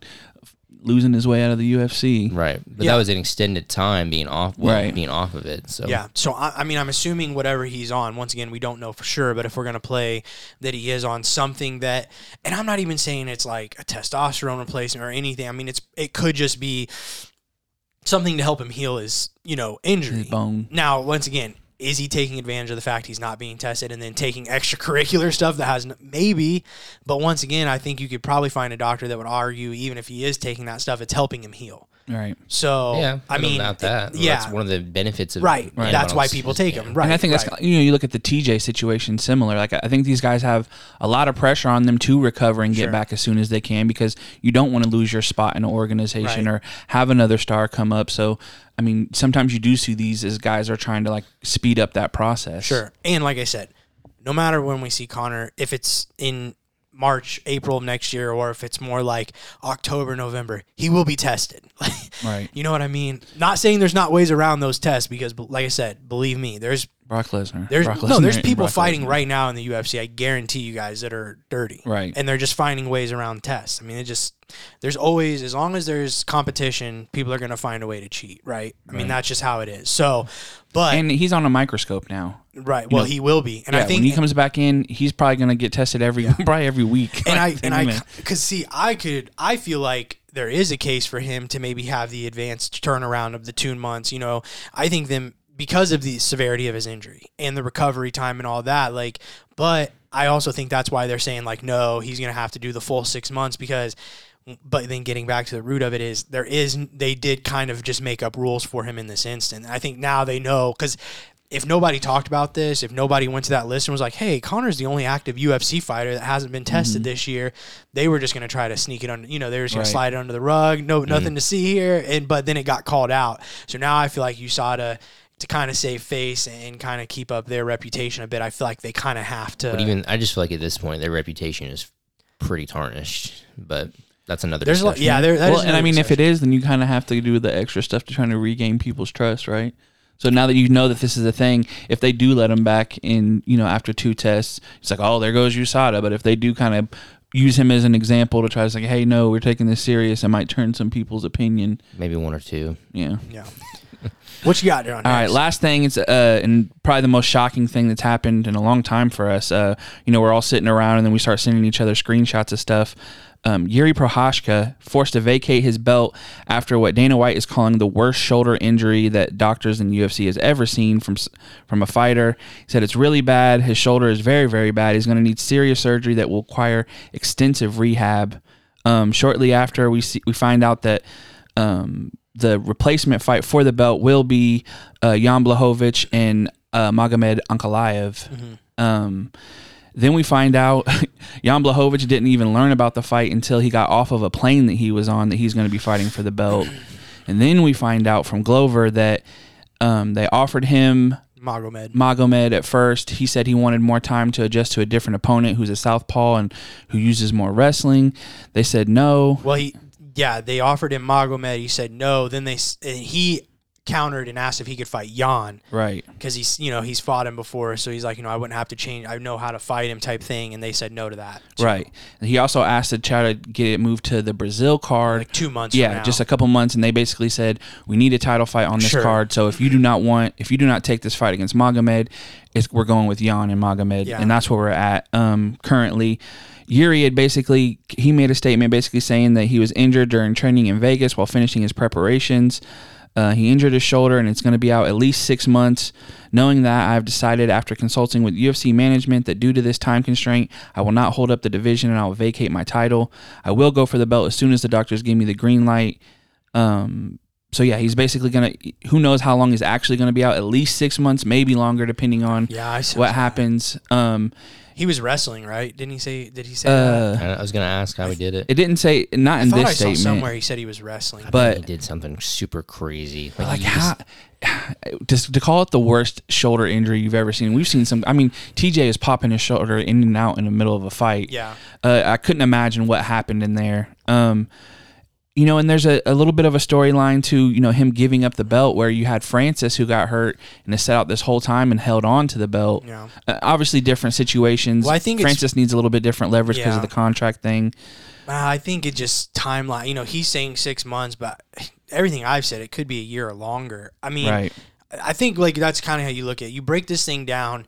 losing his way out of the UFC. right, but Yeah. that was an extended time being off. Well, Right. being off of it. So Yeah. So I, I mean, I'm assuming whatever he's on. Once again, we don't know for sure, but if we're gonna play that he is on something that, and I'm not even saying it's like a testosterone replacement or anything. I mean, it's it could just be something to help him heal his, you know, injury. His bone. Now, once again, is he taking advantage of the fact he's not being tested and then taking extracurricular stuff that has maybe? But once again, I think you could probably find a doctor that would argue even if he is taking that stuff, it's helping him heal. Right. So Yeah, I don't mean, doubt that. Well, yeah, that's one of the benefits of right. being That's why people take yeah. him. Right. and I think that's you know you look at the TJ situation similar. Like I think these guys have a lot of pressure on them to recover and get Sure. back as soon as they can because you don't want to lose your spot in an organization Right. or have another star come up. So I mean, sometimes you do see these as guys are trying to like speed up that process. Sure. And like I said, no matter when we see Conor, if it's in March, April of next year, or if it's more like October, November, he will be tested. Right. You know what I mean? Not saying there's not ways around those tests because, like I said, believe me, there's Brock Lesnar. there's Brock no there's people Brock fighting Lesnar. right now in the UFC. I guarantee you guys that are dirty, Right. And they're just finding ways around tests. I mean, it just there's always as long as there's competition, people are gonna find a way to cheat, right? I mean, that's just how it is. So, but And he's on a microscope now. right, well, know, he will be, and yeah, I think when he comes back in, he's probably going to get tested every probably every week. and I and I because see I could I feel like there is a case for him to maybe have the advanced turnaround of the two months. You know, I think them because of the severity of his injury and the recovery time and all that. Like, but I also think that's why they're saying like no, he's gonna have to do the full six months because. But then getting back to the root of it is there is they did kind of just make up rules for him in this instant. I think now they know because if nobody talked about this, if nobody went to that list and was like, "Hey, Conor's the only active UFC fighter that hasn't been tested mm-hmm. this year," they were just going to try to sneak it under. You know, they were just going Right. to slide it under the rug. No, nothing mm-hmm. to see here. And but then it got called out. So now I feel like USADA to kind of save face and kind of keep up their reputation a bit. I feel like they kind of have to. But even I just feel like at this point their reputation is pretty tarnished. But that's another. there's a lot, yeah, there. that well, is and I another mean, if it is, then you kind of have to do the extra stuff to try to regain people's trust, right? So now that you know that this is a thing, if they do let him back in, you know, after two tests, it's like, oh, there goes USADA. But if they do kind of use him as an example to try to say, hey, no, we're taking this serious, it might turn some people's opinion. maybe one or two. Yeah. yeah. What you got there on? All right, last thing it's uh and probably the most shocking thing that's happened in a long time for us. Uh, you know, we're all sitting around and then we start sending each other screenshots of stuff. Um, Jiri Prochazka forced to vacate his belt after what Dana White is calling the worst shoulder injury that doctors in UFC has ever seen from from a fighter. He said it's really bad. His shoulder is very very bad. He's going to need serious surgery that will require extensive rehab. Um, shortly after, we see we find out that um, the replacement fight for the belt will be uh, Jan Blachowicz and uh, Magomed Ankalaev. Um, then we find out Jan Blachowicz didn't even learn about the fight until he got off of a plane that he was on that he's going to be fighting for the belt. And then we find out from Glover that um, they offered him Magomed. Magomed at first. He said he wanted more time to adjust to a different opponent who's a southpaw and who uses more wrestling. They said no. Well, he yeah, they offered him Magomed. He said no. Then they and he countered and asked if he could fight Jan Right. because he's you know he's fought him before, so he's like you know I wouldn't have to change. I know how to fight him type thing, and they said no to that. So, Right. And he also asked to try to get it moved to the Brazil card. like two months. yeah, just a couple months, and they basically said we need a title fight on this Sure. card. So if you do not want, if you do not take this fight against Magomed, it's, we're going with Jan and Magomed, Yeah. and that's where we're at um, currently. Yuri had basically he made a statement basically saying that he was injured during training in Vegas while finishing his preparations. Uh, he injured his shoulder and it's going to be out at least six months. Knowing that, I've decided after consulting with UFC management that due to this time constraint, I will not hold up the division and I will vacate my title. I will go for the belt as soon as the doctors give me the green light. Um, so yeah, he's basically gonna. Who knows how long he's actually gonna be out? At least six months, maybe longer, depending on yeah, what that. happens. Um, He was wrestling, right? Didn't he say? Did he say uh, I I was gonna ask how he did it. it didn't say not I in thought I this saw statement, somewhere he said he was wrestling. but he did something super crazy. like he how just- just to call it the worst shoulder injury you've ever seen. We've seen some. I mean, TJ is popping his shoulder in and out in the middle of a fight. yeah, Uh, I couldn't imagine what happened in there. Um, you know, and there's a, a little bit of a storyline to you know him giving up the belt, where you had Francis who got hurt and has set out this whole time and held on to the belt. yeah. Uh, obviously, different situations. Well, I think Francis needs a little bit different leverage because Yeah. of the contract thing. Uh, I think it just timeline. You know, he's saying six months, but everything I've said, it could be a year or longer. I mean, Right. I think like that's kind of how you look at it. You break this thing down.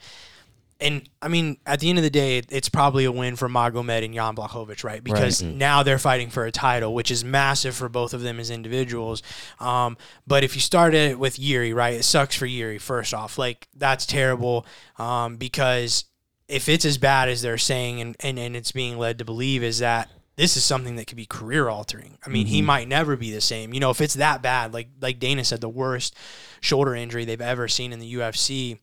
And I mean, at the end of the day, it, it's probably a win for Magomed and Jan Blachowicz, right? Because now they're fighting for a title, which is massive for both of them as individuals. Um, but if you started it with Yuri, right, it sucks for Yuri. First off, like that's terrible um, because if it's as bad as they're saying and, and, and it's being led to believe, is that this is something that could be career altering. I mean, he might never be the same. You know, if it's that bad, like like Dana said, the worst shoulder injury they've ever seen in the UFC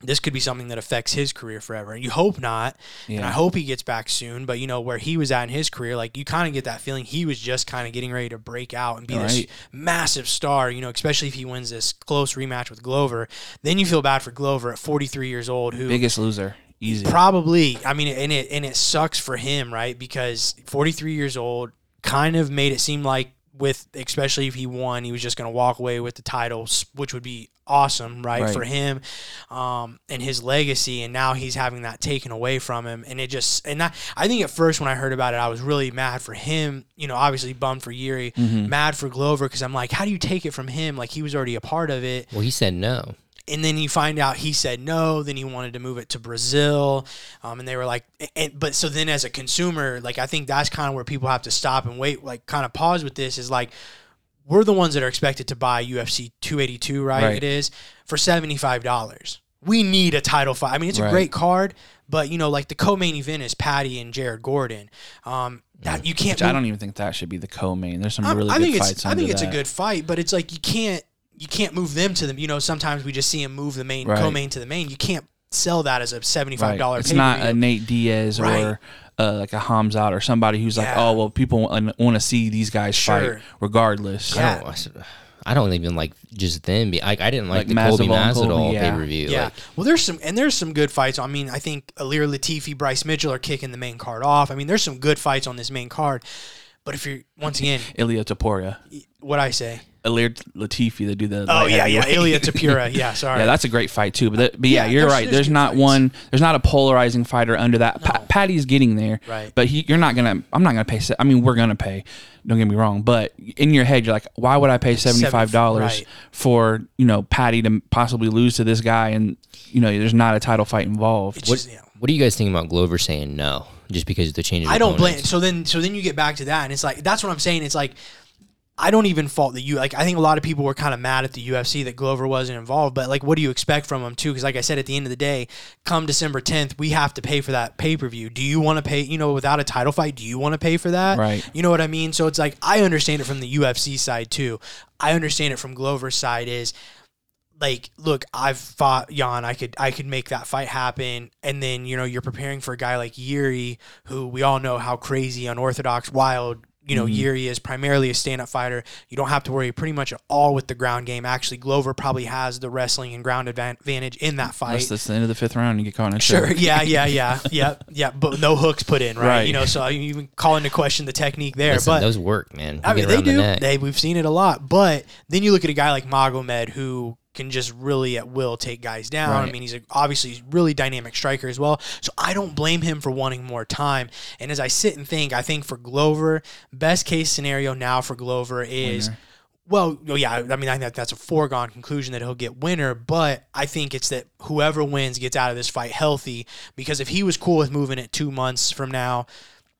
this could be something that affects his career forever. And you hope not. And I hope he gets back soon. But you know, where he was at in his career, like you kind of get that feeling he was just kind of getting ready to break out and be this Right. massive star, you know, especially if he wins this close rematch with Glover. Then you feel bad for Glover at 43 years old, who Biggest loser. Easy. Probably. I mean, and it and it sucks for him, right? Because 43 years old, kind of made it seem like with especially if he won, he was just going to walk away with the titles, which would be awesome, right, Right. for him um, and his legacy. And now he's having that taken away from him, and it just and that I think at first when I heard about it, I was really mad for him. You know, obviously bummed for Yuri, Mm-hmm. mad for Glover because I'm like, how do you take it from him? Like he was already a part of it Well, he said no. And then you find out he said no. Then he wanted to move it to Brazil, um, and they were like, and, but so then as a consumer, like I think that's kind of where people have to stop and wait, like kind of pause with this is like we're the ones that are expected to buy UFC 282, right? Right. It is for seventy five dollars. We need a title fight. I mean, it's a Right. great card, but you know, like the co-main event is Paddy and Jared Gordon. Um, that you can't. Which I don't even think that should be the co-main. There's some really I good think fights it's I think it's that. a good fight, but it's like you can't you can't move them to them. You know, sometimes we just see him move the main Right. co-main to the main. You can't sell that as a seventy five Right. dollar. It's not a Nate Diaz Right. or uh, like a Khamzat or somebody who's like, oh well, people want, want to see these guys Sure. fight regardless. Yeah. I don't, I s- I don't even like just them. Be, I, I didn't like, Like the Colby Masvidal and Colby, Masvidal yeah. pay per view. Yeah. Like, well, there's some and there's some good fights. I mean, I think Ilir Latifi, Bryce Mitchell are kicking the main card off. I mean, there's some good fights on this main card. But if you're once again, Ilia Topuria, what I say? Ilir Latifi, they do the. Oh light yeah, yeah, heavyweight. Ilia Topuria. Yeah, sorry. Yeah, that's a great fight too. But, that, but yeah, Yeah, you're there's- right. there's There's, not fights. one. There's not a polarizing fighter under that. Pa- Paddy's getting there, Right. But he, you're not gonna. I'm not gonna pay. se- I mean, we're gonna pay. Don't get me wrong. But in your head, you're like, why would I pay seventy five dollars right. for you know Patty to possibly lose to this guy and you know there's not a title fight involved. It's what, just, yeah. what do you guys think about Glover saying no just because of the change? Of I don't blame. opponents? So then, so then you get back to that, and it's like that's what I'm saying. It's like I don't even fault the you. Like I think a lot of people were kind of mad at the UFC that Glover wasn't involved. But like, what do you expect from him too? Because like I said, at the end of the day, come December 10th, we have to pay for that pay per view. Do you want to pay? You know, without a title fight, do you want to pay for that? Right. You know what I mean? So it's like I understand it from the UFC side too. I understand it from Glover's side is like look i've fought jan i could i could make that fight happen and then you know you're preparing for a guy like yuri who we all know how crazy unorthodox wild you know mm-hmm. yuri is primarily a stand-up fighter you don't have to worry pretty much at all with the ground game actually glover probably has the wrestling and ground advantage in that fight Unless that's the end of the fifth round, you get caught in a Sure. choke. Yeah. Yeah. Yeah. yeah. Yeah. But no hooks put in, right? Right. You know, so I even call into question the technique there. Listen, but those work, man. I mean, they around the do. They we've seen it a lot. But then you look at a guy like Magomed who can just really at will take guys down. I mean, he's a, obviously really dynamic striker as well. So I don't blame him for wanting more time. And as I sit and think, I think for Glover, best case scenario now for Glover is. Winner. Well, oh, yeah, I mean, I think that's a foregone conclusion that he'll get winner, but I think it's that whoever wins gets out of this fight healthy because if he was cool with moving it two months from now,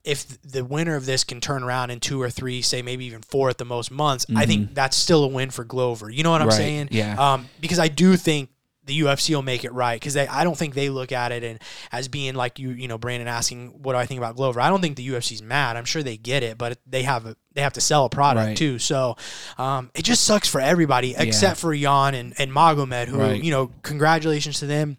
if the winner of this can turn around in two or three, say maybe even four at the most months, I think that's still a win for Glover. You know what I'm Mm-hmm. Right, saying? yeah. Um, because I do think the UFC will make it right because I don't think they look at it and as being like you, you know, Brandon asking what do I think about Glover. I don't think the UFC's mad. I'm sure they get it, but they have a they have to sell a product Right. too. So um, it just sucks for everybody except for Jan and, and Magomed, who Right. you know, congratulations to them.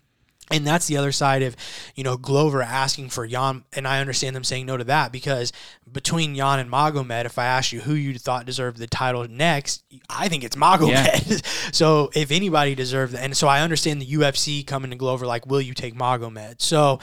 And that's the other side of, you know, Glover asking for Jan, and I understand them saying no to that because between Jan and Magomed, if I asked you who you thought deserved the title next, I think it's Magomed. so if anybody deserved that, and so I understand the UFC coming to Glover like, will you take Magomed? So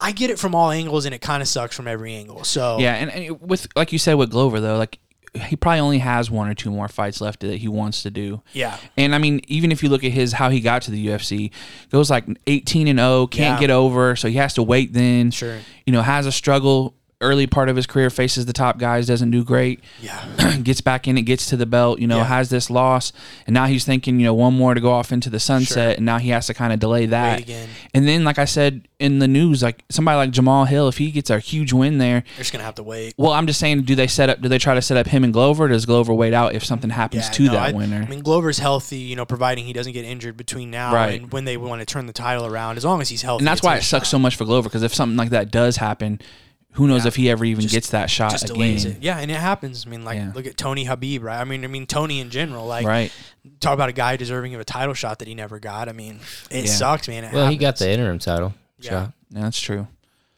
I get it from all angles, and it kind of sucks from every angle. So Yeah, and, and with like you said with Glover though, like he probably only has one or two more fights left that he wants to do. yeah, And I mean, even if you look at his how he got to the UFC, goes like 18 and 0, can't Yeah. get over, so he has to wait then. Sure. You know, has a struggle early part of his career faces the top guys, doesn't do great. Yeah. gets back in it, gets to the belt, you know, Yeah. has this loss, and now he's thinking, you know, one more to go off into the sunset, and now he has to kind of delay that. again. And then, like I said in the news, like somebody like Jamal Hill, if he gets a huge win there, They're just gonna have to wait. well, I'm just saying, do they set up? Do they try to set up him and Glover? Does Glover wait out if something happens Yeah, to no, that I, winner? I mean, Glover's healthy, you know, providing he doesn't get injured between now Right. and when they want to turn the title around. As long as he's healthy, and that's why it sucks shot. so much for Glover because if something like that does happen, who knows Yeah. if he ever even Just- gets that shot Just again? it. Yeah, and it happens. I mean, like Yeah. look at Tony Habib, right? I mean, I mean Tony in general. Like, Right. talk about a guy deserving of a title shot that he never got. I mean, it Yeah. sucks, man. It Well, he got the interim title Yeah. shot. Yeah, that's true.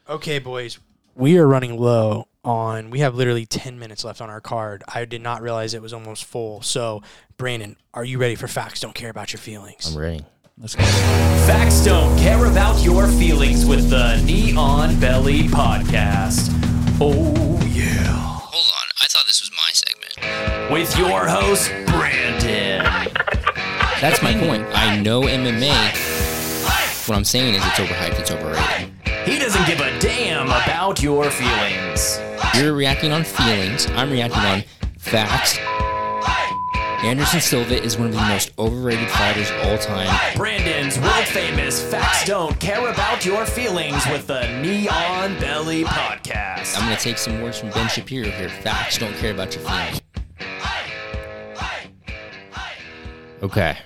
Okay, boys, we are running low on. We have literally ten minutes left on our card. I did not realize it was almost full. So, Brandon, are you ready for facts? Don't care about your feelings. I'm ready. Let's go. Facts don't care about your feelings with the Knee on Belly Podcast. Oh, yeah. Hold on. I thought this was my segment. With your host, Brandon. That's my point. I know MMA. What I'm saying is it's overhyped, it's overrated. He doesn't give a damn about your feelings. You're reacting on feelings. I'm reacting on facts. Anderson Silva is one of the most overrated fighters of all time. Brandon's world famous Facts Don't Care About Your Feelings with the Knee on Belly Podcast. I'm going to take some words from Ben Shapiro here. Facts don't care about your feelings. Okay.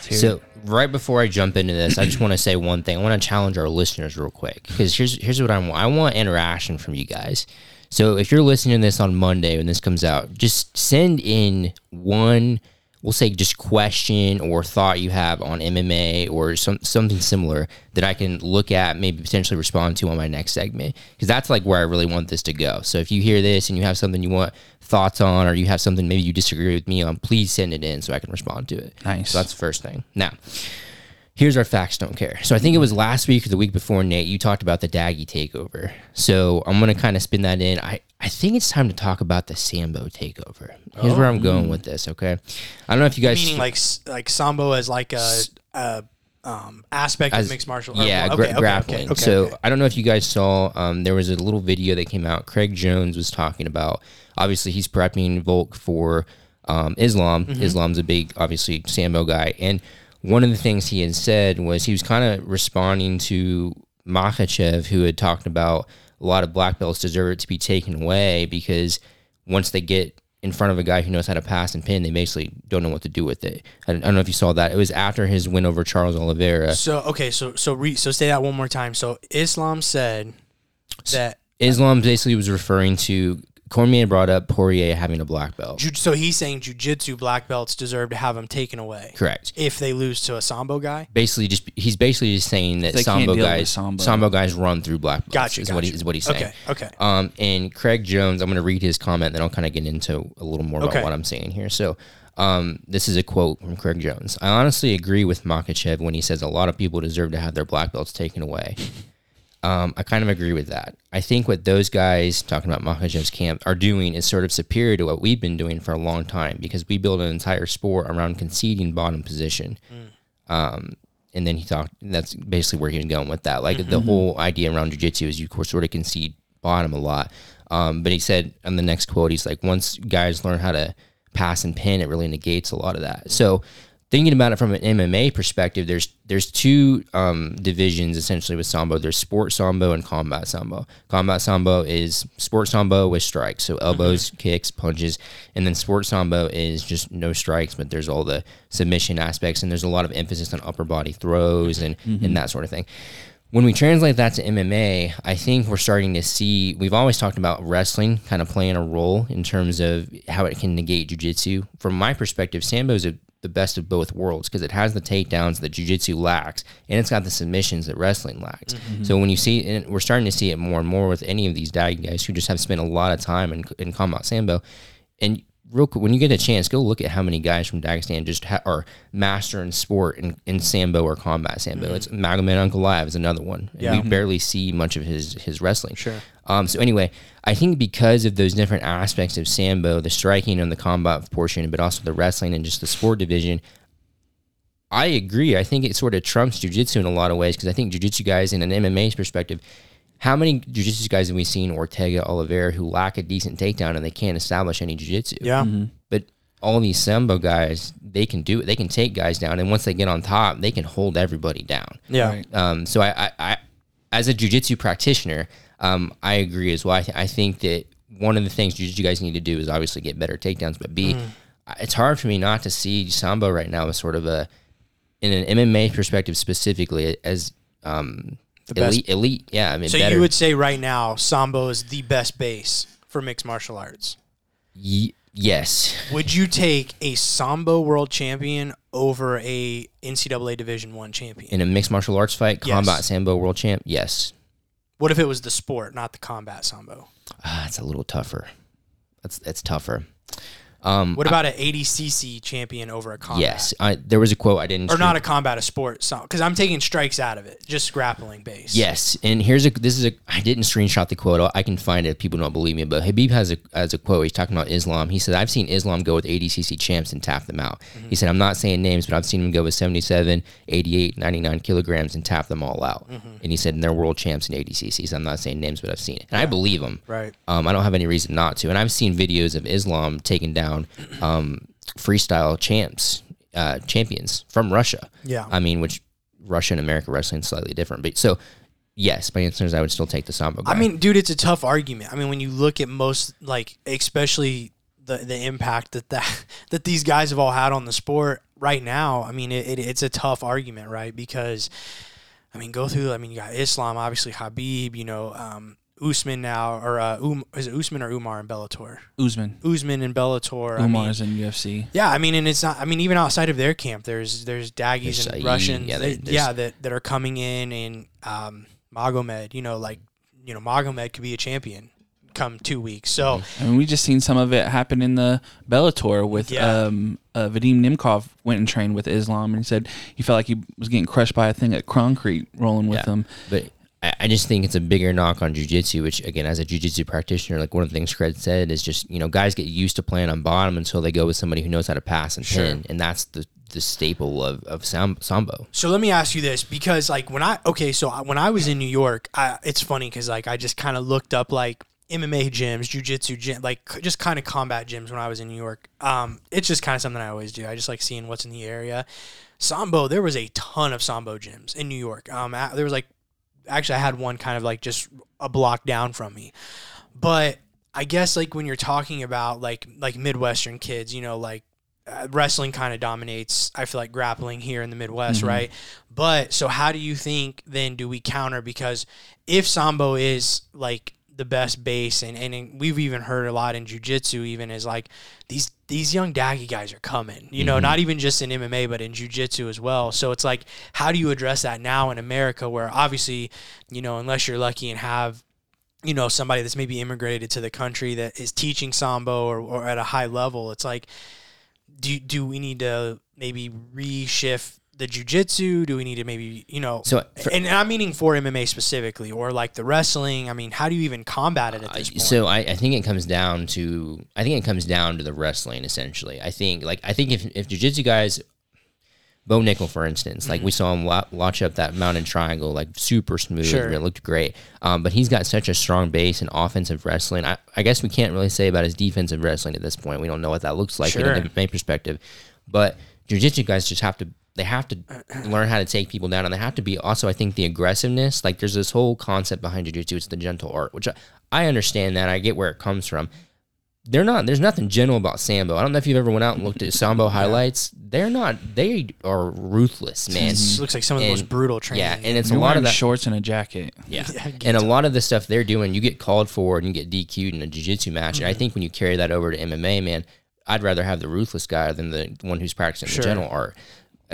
So right before I jump into this, I just want to say one thing. I want to challenge our listeners real quick because here's here's what I want. I want interaction from you guys. So if you're listening to this on Monday when this comes out, just send in one, we'll say just question or thought you have on MMA or some something similar that I can look at, maybe potentially respond to on my next segment because that's like where I really want this to go. So if you hear this and you have something you want thoughts on or you have something maybe you disagree with me on, please send it in so I can respond to it. Nice. So that's the first thing. Now, here's our facts don't care. So I think it was last week or the week before, Nate, you talked about the Daggy takeover. So I'm gonna kind of spin that in. I, I think it's time to talk about the Sambo takeover. Here's where I'm going with this. Okay, I don't know if you guys Meaning like like sambo as like a, a um, aspect as- of mixed martial arts. Yeah, Okay, gra- okay, grappling. Okay, okay, so. I don't know if you guys saw. Um, there was a little video that came out. Craig Jones was talking about. Obviously, he's prepping Volk for um, Islam. Mm-hmm. Islam's a big, obviously, Sambo guy, and one of the things he had said was he was kind of responding to Makhachev, who had talked about a lot of black belts deserve it to be taken away because once they get in front of a guy who knows how to pass and pin, they basically don't know what to do with it. I don't, I don't know if you saw that. It was after his win over Charles Oliveira. So okay, so so re, so say that one more time. So Islam said that Islam basically was referring to Cormier brought up Poirier having a black belt. ju- so he's saying jujitsu black belts deserve to have them taken away Correct. if they lose to a sambo guy. Basically, just he's basically just saying that They can't sambo deal with guys, sambo. sambo. guys run through black belts. Gotcha, is what he, gotcha. is what he's saying. Okay, okay. Um, and Craig Jones, I'm going to read his comment, then I'll kind of get into a little more Okay. about what I'm saying here. So, um, this is a quote from Craig Jones. I honestly agree with Makhachev when he says a lot of people deserve to have their black belts taken away. Um, I kind of agree with that. I think what those guys talking about Makhachev's camp are doing is sort of superior to what we've been doing for a long time because we build an entire sport around conceding bottom position. Um, and then he talked. That's basically where he was going with that. Like the whole idea around jujitsu is you sort of concede bottom a lot. Um, but he said on the next quote, he's like, once guys learn how to pass and pin, it really negates a lot of that. So thinking about it from an MMA perspective, there's there's two um, divisions essentially with sambo. There's sport sambo and combat sambo. Combat sambo is sport sambo with strikes, so elbows, kicks, punches, and then sport sambo is just no strikes, but there's all the submission aspects, and there's a lot of emphasis on upper body throws and and that sort of thing when we translate that to MMA, I think we're starting to see. We've always talked about wrestling kind of playing a role in terms of how it can negate jujitsu. From my perspective, Sambo is the best of both worlds because it has the takedowns that jujitsu lacks, and it's got the submissions that wrestling lacks. Mm-hmm. So when you see, and we're starting to see it more and more with any of these dag guys who just have spent a lot of time in, in combat Sambo, and real quick, when you get a chance, go look at how many guys from Dagestan just ha- are master in sport in, in sambo or combat sambo. It's Magomed Ankalaev is another one. And Yeah. we barely see much of his his wrestling. Sure. Um, so anyway, I think because of those different aspects of sambo, the striking and the combat portion, but also the wrestling and just the sport division, I agree. I think it sort of trumps jujitsu in a lot of ways because I think jujitsu guys, in an MMA perspective, how many jiu-jitsu guys have we seen Ortega, Oliveira who lack a decent takedown and they can't establish any jiu-jitsu? Yeah. But all these sambo guys, they can do it. They can take guys down, and once they get on top, they can hold everybody down. Yeah. Right. Um, so I, I, I, as a jujitsu practitioner, um, I agree as well. I, th- I think that one of the things jujitsu guys need to do is obviously get better takedowns, but B, I- it's hard for me not to see sambo right now as sort of a, in an MMA perspective specifically, as um, The best- elite, elite. Yeah, I mean, So better. you would say right now, Sambo is the best base for mixed martial arts. Ye- yes, Would you take a Sambo world champion over a NCAA Division One champion? in a mixed martial arts fight, Yes. combat sambo world champ. Yes, What if it was the sport, not the combat Sambo? ah, it's a little tougher. That's it's tougher. Um, What about an ADCC champion over a combat? yes, I, there was a quote I didn't Or not a combat, a sport. Because I'm taking strikes out of it, just grappling base. Yes, and here's a this is a I didn't screenshot the quote. I can find it. if People don't believe me, but Khabib has a has a quote. He's talking about Islam. He said, "I've seen Islam go with ADCC champs and tap them out." He said, "I'm not saying names, but I've seen him go with 77, 88, 99 kilograms and tap them all out." And he said, "And they're world champs in ADCC." So I'm not saying names, but I've seen it, and I believe him. Right. Um, I don't have any reason not to. And I've seen videos of Islam taking down um, freestyle champs, uh, champions from Russia. Yeah. I mean, which Russia and America wrestling is slightly different. But so, yes, my answer is I would still take the Sambo guy. I mean, dude, it's a tough argument. I mean, when you look at most, like, especially the the impact that that, that these guys have all had on the sport right now, I mean, it, it, it's a tough argument, right? Because, I mean, go through. I mean, you got Islam, obviously Habib, you know, um, Usman now, or uh, um, is it Usman or Umar in Bellator? Usman. Usman in Bellator. I Umar's mean, in UFC. yeah, I mean, and it's not. I mean, even outside of their camp, there's there's Daggies There's and Saeed, Russians, yeah, they- yeah, that that are coming in, and um, Magomed. You know, like you know, Magomed could be a champion come two weeks. So I mean, we just seen some of it happen in the Bellator with Yeah. um, uh, Vadim Nemkov went and trained with Islam, and he said he felt like he was getting crushed by a thing at concrete rolling with Yeah. him. but I, just think it's a bigger knock on jujitsu, which again, as a jujitsu practitioner, like one of the things Craig said is just you know guys get used to playing on bottom until they go with somebody who knows how to pass and Sure. pin, and that's the the staple of of sam, sambo. So let me ask you this because like when I okay, so I, when I was in New York, I, it's funny because like I just kind of looked up like MMA gyms, jujitsu gym, like just kind of combat gyms when I was in New York. Um, it's just kind of something I always do. I just like seeing what's in the area. Sambo, there was a ton of Sambo gyms in New York. Um, there was like actually I had one kind of like just a block down from me, but I guess like when you're talking about like like Midwestern kids, you know, like uh, wrestling kind of dominates. I feel like grappling here in the Midwest, right? But so how do you think then do we counter? Because if sambo is like the best base, and and we've even heard a lot in jujitsu, even is like these these young daggy guys are coming. You know, mm-hmm. not even just in MMA, but in jujitsu as well. So it's like, how do you address that now in America, where obviously, you know, unless you're lucky and have you know somebody that's maybe immigrated to the country that is teaching sambo or, or at a high level it's like do do we need to maybe reshift the jujitsu? Do we need to maybe you know? So, for- and I'm meaning for MMA specifically, or like the wrestling. I mean, how do you even combat it at this point? So I, I think it comes down to I think it comes down to the wrestling essentially. I think like I think if if jujitsu guys, Bo Nickal for instance, like we saw him wa- launch up that mountain triangle like super smooth, Sure. it looked great. Um, but he's got such a strong base in offensive wrestling. I, I guess we can't really say about his defensive wrestling at this point. We don't know what that looks like Sure. in an MMA perspective. But jujitsu guys just have to they have to learn how to take people down, and they have to be also. I think the aggressiveness. Like there's this whole concept behind jujitsu. It's the gentle art, which I, I understand that. I get where it comes from. They're not. There's nothing gentle about sambo. I don't know if you've ever went out and looked at sambo highlights. They're not. They are ruthless, man. It looks like some of the most brutal training. Yeah, and it's You're a lot of that. shorts and a jacket. Yeah. Yeah, and a lot of the stuff they're doing, you get called for and you get DQ'd in a jiu-jitsu match. Mm-hmm. And I think when you carry that over to MMA, man, I'd rather have the ruthless guy than the one who's practicing Sure. the gentle art.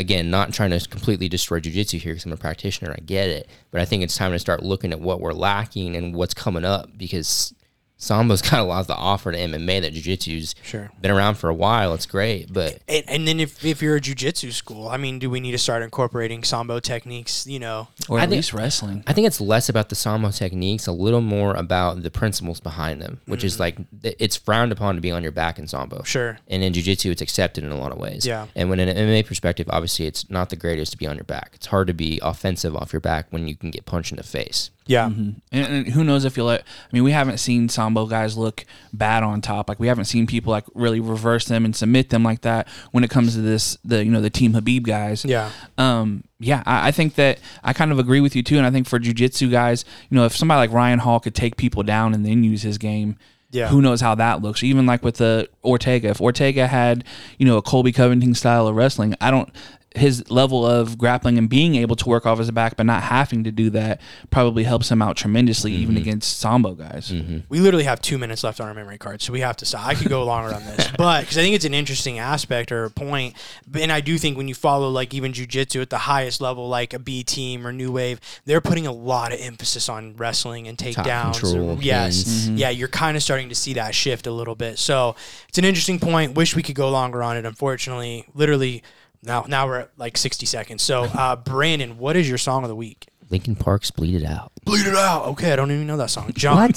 Again, not trying to completely destroy jiu-jitsu here because I'm a practitioner. I get it. But I think it's time to start looking at what we're lacking and what's coming up because Sambo's got a lot to offer to MMA that jiu-jitsu's Sure. been around for a while. It's great, but and, and then if, if you're a jiu-jitsu school, I mean, do we need to start incorporating sambo techniques? You know, Or I at think- least wrestling. I think it's less about the sambo techniques, a little more about the principles behind them, which is like it's frowned upon to be on your back in sambo. Mm-hmm. Sure. And in jiu-jitsu, it's accepted in a lot of ways. Yeah. And when in an MMA perspective, obviously, it's not the greatest to be on your back. It's hard to be offensive off your back when you can get punched in the face. Yeah. And, and who knows if you'll let, I mean, we haven't seen Sambo guys look bad on top. Like we haven't seen people like really reverse them and submit them like that when it comes to this, the, you know, the Team Khabib guys. Yeah. Um, yeah, I, I think that I kind of agree with you too. And I think for jujitsu guys, you know, if somebody like Ryan Hall could take people down and then use his game, Yeah. who knows how that looks? Even like with the Ortega, if Ortega had, you know, a Colby Covington style of wrestling, I don't. His level of grappling and being able to work off his back, but not having to do that, probably helps him out tremendously, even mm-hmm. against Sambo guys. Mm-hmm. We literally have two minutes left on our memory card, so we have to stop. I could go longer on this, but because I think it's an interesting aspect or point, and I do think when you follow like even jujitsu at the highest level, like a B team or New Wave, they're putting a lot of emphasis on wrestling and takedowns. control, yes, pins. Mm-hmm. yeah, you're kind of starting to see that shift a little bit. So it's an interesting point. Wish we could go longer on it. Unfortunately, literally. Now, now we're at like 60 seconds. So, uh, Brandon, what is your song of the week? Linkin Park's bleed it out. Bleed it out. Okay, I don't even know that song. John,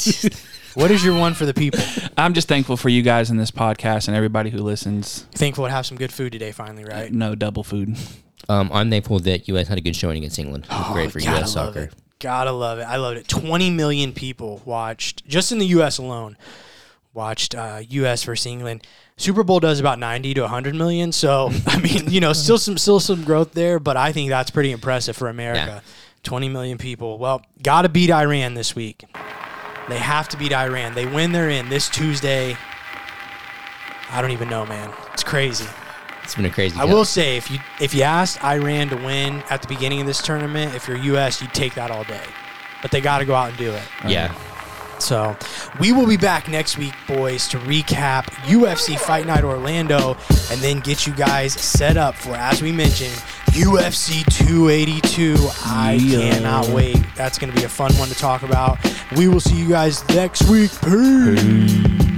what is your one for the people? I'm just thankful for you guys in this podcast and everybody who listens. Thankful to have some good food today, finally, right? No double food. Um, I'm thankful that U.S. had a good showing against England. It great for Gotta U.S. love soccer. it. Gotta love it. I loved it. 20 million people watched, just in the U.S. alone, watched uh, U.S. versus England. Super Bowl does about 90 to 100 million. So, I mean, you know, still some still some growth there, but I think that's pretty impressive for America. 20 million people. Well, got to beat Iran this week. They have to beat Iran. They win, they're in this Tuesday. I don't even know, man. It's crazy. It's been a crazy. I go. will say if you if you asked Iran to win at the beginning of this tournament, if you're US, you'd take that all day. But they got to go out and do it. Yeah. So, we will be back next week, boys, to recap UFC Fight Night Orlando and then get you guys set up for, as we mentioned, UFC 282. I Yeah. cannot wait. That's going to be a fun one to talk about. We will see you guys next week. Peace.